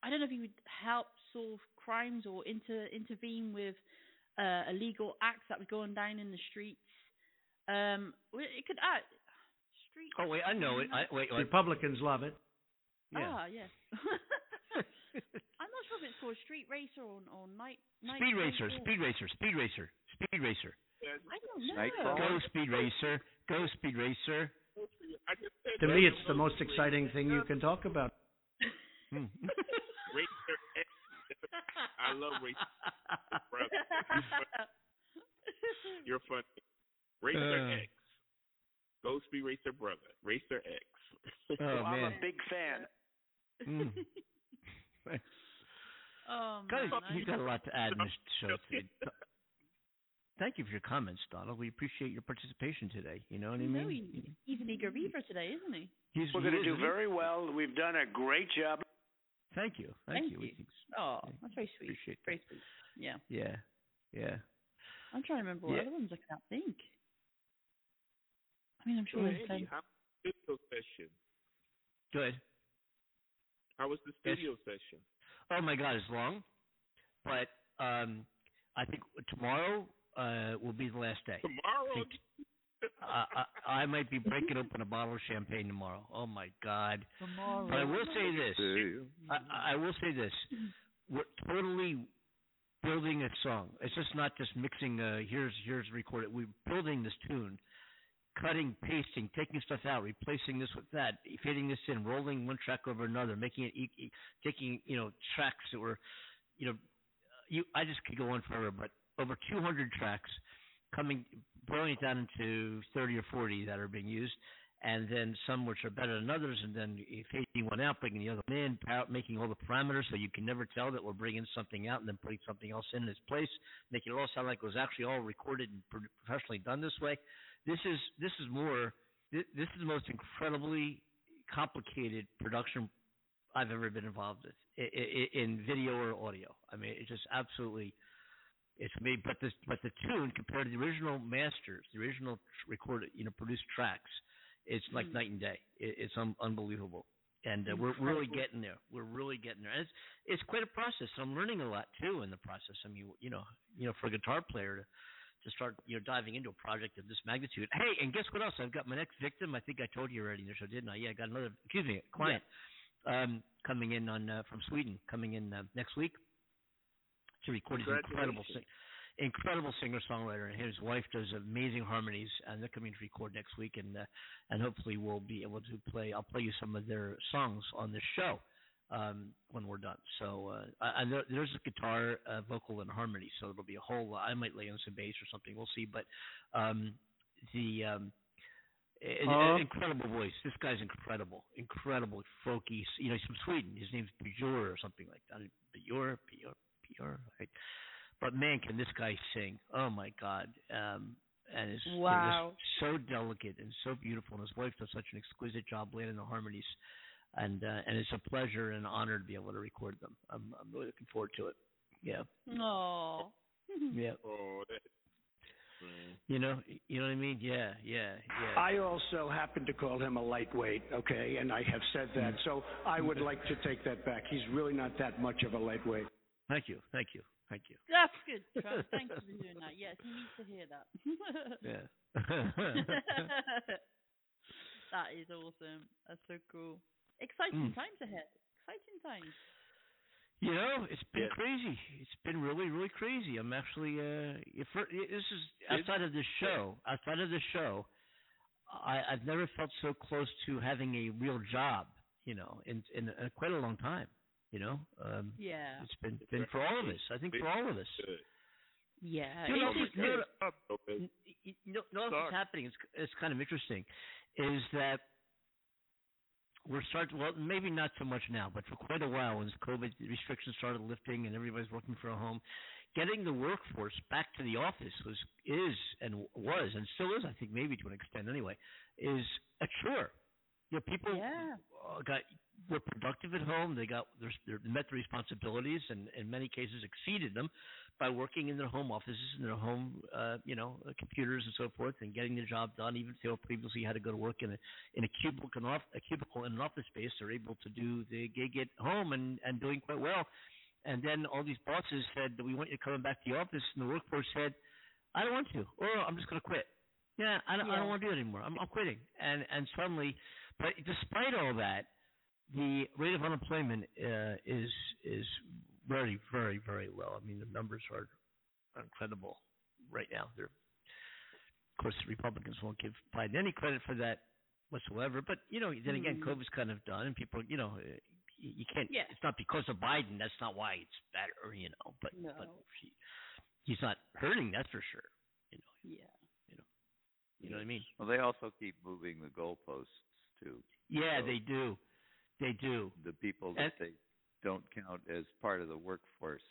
I don't know if he would help solve crimes or inter intervene with uh, illegal acts that were going down in the streets. Um, it could uh, street. Oh wait, I know it. I, wait, wait. Republicans love it. Yeah. Ah, yes. I'm not sure if it's called Street Racer or or Night Night Speed Racer, Racer. Speed Racer, Speed Racer, Speed Racer. I don't know. Nightcrawler. Go Speed Racer, go Speed Racer. I just said To me, it's the most exciting thing you can talk about. Hmm. Racer X. I love Racer. Brother. You're funny. Racer Uh. X. Ghost Speed Racer brother. Racer X. Oh I'm a big fan. Mm. oh Guys, man, you've I- got a lot to add in this show today. Thank you for your comments, Donald. We appreciate your participation today. You know what I mean? know he, he's an eager beaver today, isn't he? He's, We're going to do very well. We've done a great job. Thank you. Thank, Thank you. You. Oh, that's very sweet. Appreciate that. Very sweet. Yeah. Yeah. Yeah. I'm trying to remember what Yeah. other ones I can't think. I mean, I'm sure there's Andy, plenty. how was the studio session? Good. How was the Yes. studio session? Oh my God, it's long, but um, I think tomorrow uh, will be the last day. Tomorrow? Think- I, I, I might be breaking open a bottle of champagne tomorrow. Oh my God! Tomorrow. But I will say this. I, I will say this. We're totally building a song. It's just not just mixing. Uh, here's here's recorded. We're building this tune, cutting, pasting, taking stuff out, replacing this with that, fitting this in, rolling one track over another, making it, e- e- taking you know tracks that were, you know, you. I just could go on forever, but over 200 tracks, coming, boiling it down into 30 or 40 that are being used, and then some which are better than others, and then fading one out, bringing the other one in, making all the parameters so you can never tell that we're bringing something out and then putting something else in its place, making it all sound like it was actually all recorded and professionally done this way. This is this is more. This, is the most incredibly complicated production I've ever been involved with in video or audio. I mean, it's just absolutely. It's me, but the but the tune compared to the original masters, the original recorded, you know, produced tracks, It's like Mm. night and day. It, it's un- unbelievable, and uh, we're really getting there. We're really getting there. And it's it's quite a process. I'm learning a lot too in the process. I mean, you know, you know, for a guitar player to to start you know diving into a project of this magnitude. Hey, and guess what else? I've got my next victim. I think I told you already in the show, didn't I? Yeah, I got another. Excuse me, client um, coming in on uh, from Sweden, coming in uh, next week to record his incredible sing- incredible singer songwriter. And his wife does amazing harmonies, and they're coming to record next week, and uh, and hopefully we'll be able to play. I'll play you some of their songs on the show um, when we're done. So uh, and there, there's a guitar, uh, vocal, and harmony. So it'll be a whole. I might lay on some bass or something. We'll see. But um, the um, an, Huh? incredible voice. This guy's incredible, incredible, folky. You know, he's from Sweden. His name's Björ or something like that. Björ, Björ, Björ. Right? But man, can this guy sing? Oh my God! Um, and it's Wow. so delicate and so beautiful. And his wife does such an exquisite job landing the harmonies. And uh, and it's a pleasure and an honor to be able to record them. I'm I'm really looking forward to it. Yeah, Oh. yeah. Oh. Man. You know, you know what I mean? Yeah, yeah, yeah. I also happen to call him a lightweight, okay, and I have said that. So I would like to take that back. He's really not that much of a lightweight. Thank you, thank you, thank you. That's good, Trump. Thank you for doing that. Yes, he needs to hear that. Yeah. that is awesome. That's so cool. Exciting Mm. times ahead. Exciting times. You know, it's been Yeah. crazy. It's been really, really crazy. I'm actually, uh, if this is outside of this show. Outside of this show, I, I've never felt so close to having a real job. You know, in in, uh quite a long time. You know, um, Yeah. it's been been for all of us. I think for all of us. Yeah. You know, it's- you know, Up, okay. you you know, know what's happening? It's it's kind of interesting, is that we're starting. Well, maybe not so much now, but for quite a while, when COVID restrictions started lifting and everybody's working from home, getting the workforce back to the office was is and was and still is, I think, maybe to an extent anyway, is a chore. You know, people Yeah. uh, got were productive at home. They got their, their met their responsibilities, and in many cases exceeded them by working in their home offices and their home, uh, you know, uh, computers and so forth, and getting the job done. Even if they previously had to go to work in a in a cubicle, an off, a cubicle in an office space, they're able to do the gig at home and and doing quite well. And then all these bosses said that we want you coming back to the office, and the workforce said, I don't want to, or I'm just going to quit. Yeah, I don't, I don't want to do it anymore. I'm, I'm quitting. And and suddenly, but despite all that, the rate of unemployment uh, is is very very very low. I mean, the numbers are incredible right now. They're, of course, the Republicans won't give Biden any credit for that whatsoever. But you know, then again, Mhm. COVID's kind of done, and people, you know, uh, you, you can't. Yeah. It's not because of Biden. That's not why it's better, you know. But No. but he, he's not hurting. That's for sure. You know. Yeah. You know what I mean? Well, they also keep moving the goalposts too. Yeah, So- they do. They do. The people that they don't count as part of the workforce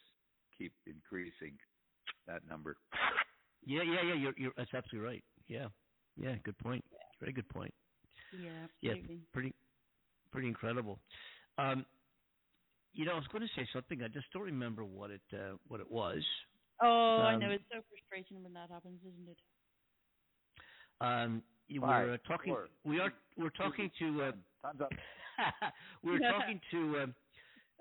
keep increasing that number. Yeah, yeah, yeah. You're, you're that's absolutely right. Yeah, yeah. Good point. Very good point. Yeah, Yeah, pretty, pretty incredible. Um, you know, I was going to say something. I just don't remember what it uh, what it was. Oh, I Um, know. It's so frustrating when that happens, isn't it? Um, you Five, we're uh, talking. four, we are. We're talking to. Uh, Time's up. we're talking to. Uh,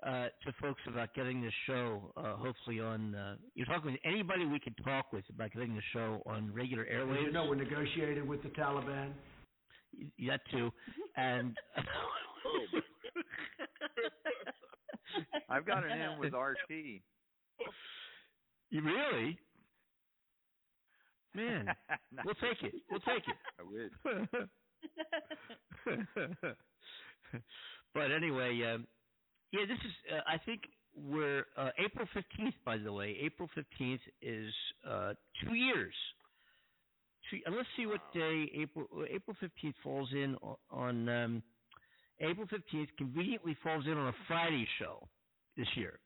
uh, to folks about getting the show, uh, hopefully on. Uh, you're talking with anybody we can talk with about getting the show on regular As airwaves. you know, we're negotiating with the Taliban. Y- that too, and I've got an in with RT. You really? Man, we'll take it. We'll take it. I it. but anyway, um, yeah, this is. Uh, I think we're uh, April fifteenth. By the way, April fifteenth is uh, two years. Two, and let's see what day April uh, April fifteenth falls in on. Um, April fifteenth conveniently falls in on a Friday show this year.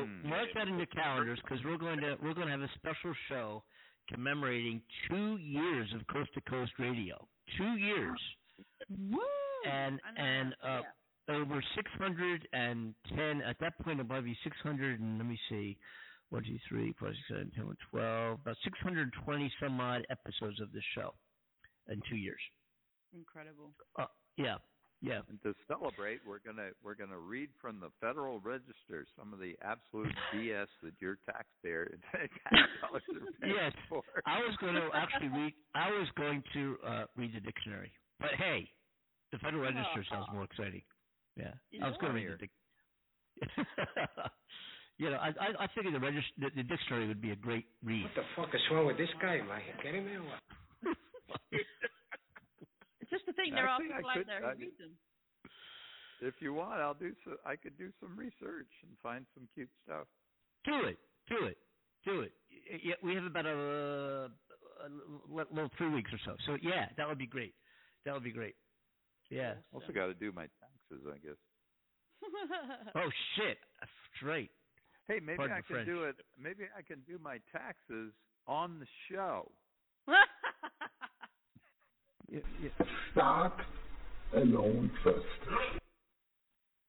Friday. Mm. mark that in your calendars because we're going to we're going to have a special show commemorating two years of Coast to Coast Radio. Two years, Woo! and and uh, yeah. over 610. At that point, above you 600 and let me see, one, two, three, four, six, seven, ten, twelve, about 620 some odd episodes of this show. in two years. Incredible. Uh, yeah, yeah. And to celebrate, we're gonna we're gonna read from the Federal Register some of the absolute BS that your taxpayer tax dollars are paying Yes, for. I was going to actually read. I was going to uh, read the dictionary, but hey, the Federal Register sounds more exciting. Yeah, I was going to read the. Dic- you know, I I, I figured the, regist- the the dictionary would be a great read. What the fuck is wrong with this guy? Am I kidding me or what? The thing. There are Actually, I people out there I- who read them. If you want, I'll do so. I could do some research and find some cute stuff. Do it, do it, do it. Yeah, we have about a, a little little three weeks or so. So yeah, that would be great. That would be great. Yeah. Also, got to do my taxes, I guess. Oh shit! Straight. Hey, maybe Pardon I can French. do it. Maybe I can do my taxes on the show. Yeah, yeah. Start alone first.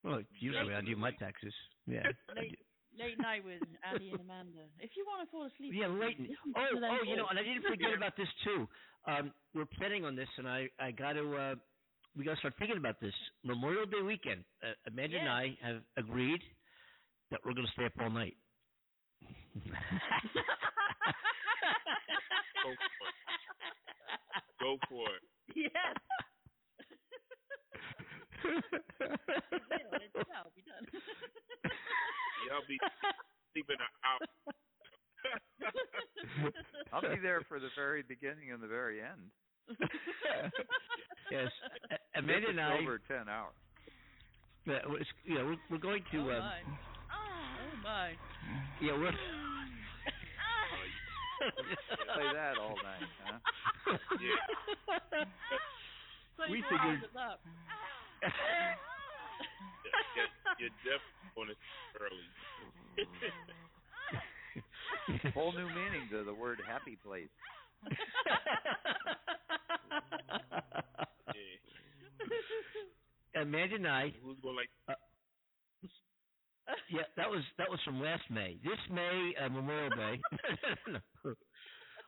Well, usually I do my taxes. Yeah. Late, late night with Andy and Amanda. If you want to fall asleep, Yeah, late. Oh, oh, you know, talk. and I didn't forget about this too. Um, we're planning on this, and I, I got to, uh, we got to start thinking about this. Memorial Day weekend. Uh, Amanda and I have agreed that we're going to stay up all night. Go for it. Yes. I'll be done. Y'all be sleeping out. I'll be there for the very beginning and the very end. yes, A- If Amanda it's and I. over ten hours. Yeah, we're, yeah, we're, we're going to. oh um. Oh my. yeah, we're. Play that all night, huh? Yeah. We figured- hours of that. You're, you're definitely going to sleep early. Whole new meaning to the word happy place. Amanda and I. Who's going like? Uh, Yeah, that was that was from last May. This May, uh, Memorial Day.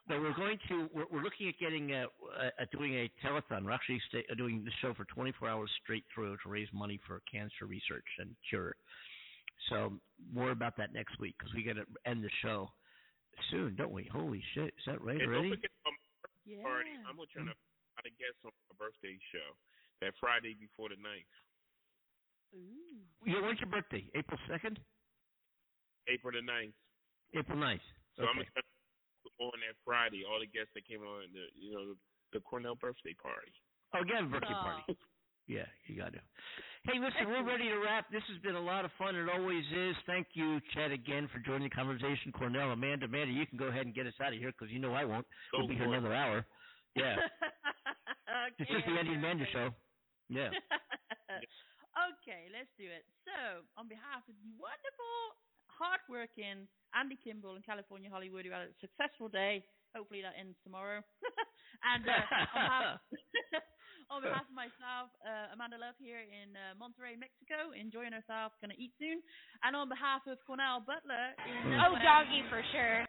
but we're going to we're, we're looking at getting uh, uh, at doing a telethon. We're actually sta- uh, doing the show for 24 hours straight through to raise money for cancer research and cure. So more about that next week because we got to end the show soon, don't we? Holy shit! Is that right And already? don't forget my birthday party. I'm gonna try to try to guest on my birthday show that Friday before the ninth, Yeah, when's your birthday? April 2nd? April the ninth. April 9th. So I'm Okay. gonna try on that Friday. All the guests that came on the you know the, Cornell birthday party. Oh, again, birthday party. Oh. Yeah, you got to. Hey, listen, we're ready to wrap. This has been a lot of fun. It always is. Thank you, Chad, again for joining the conversation. Cornell, Amanda, Amanda, you can go ahead and get us out of here because you know I won't. We'll be here another hour. Yeah, it's just the Andy and Amanda show. Yeah. okay, let's do it. So, on behalf of the wonderful, hardworking Andy Kimball in California, Hollywood, who had a successful day. Hopefully that ends tomorrow. and uh, on, behalf, on behalf of myself, uh, Amanda Love here in uh, Monterrey, Mexico, enjoying herself, gonna eat soon. And on behalf of Cornell Butler in Oh, doggy for sure.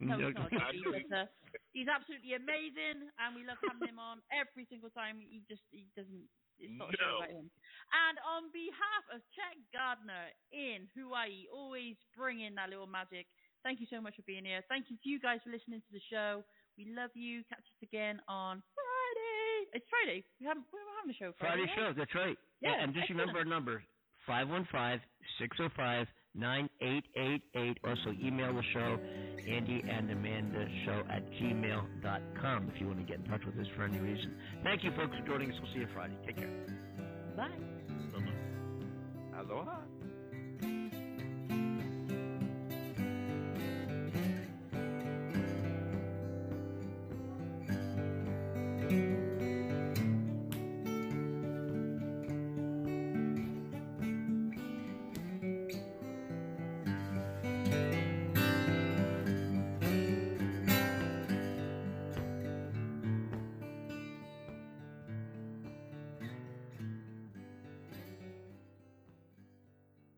No, he's not doggy, but, he's absolutely amazing, and we love having him on every single time. He just he doesn't. It's not a show No. about him. And on behalf of Chet Gardner in Hawaii, always bringing that little magic. Thank you so much for being here. Thank you to you guys for listening to the show. We love you. Catch us again on Friday. It's Friday. We haven't. We're having a show Friday Friday. show. That's right. Yeah, and just remember our number oh 515-605-9888. Also email the show, Andy and Amanda show at gmail.com if you want to get in touch with us for any reason. Thank you, folks, for joining us. We'll see you Friday. Take care. Bye. Aloha.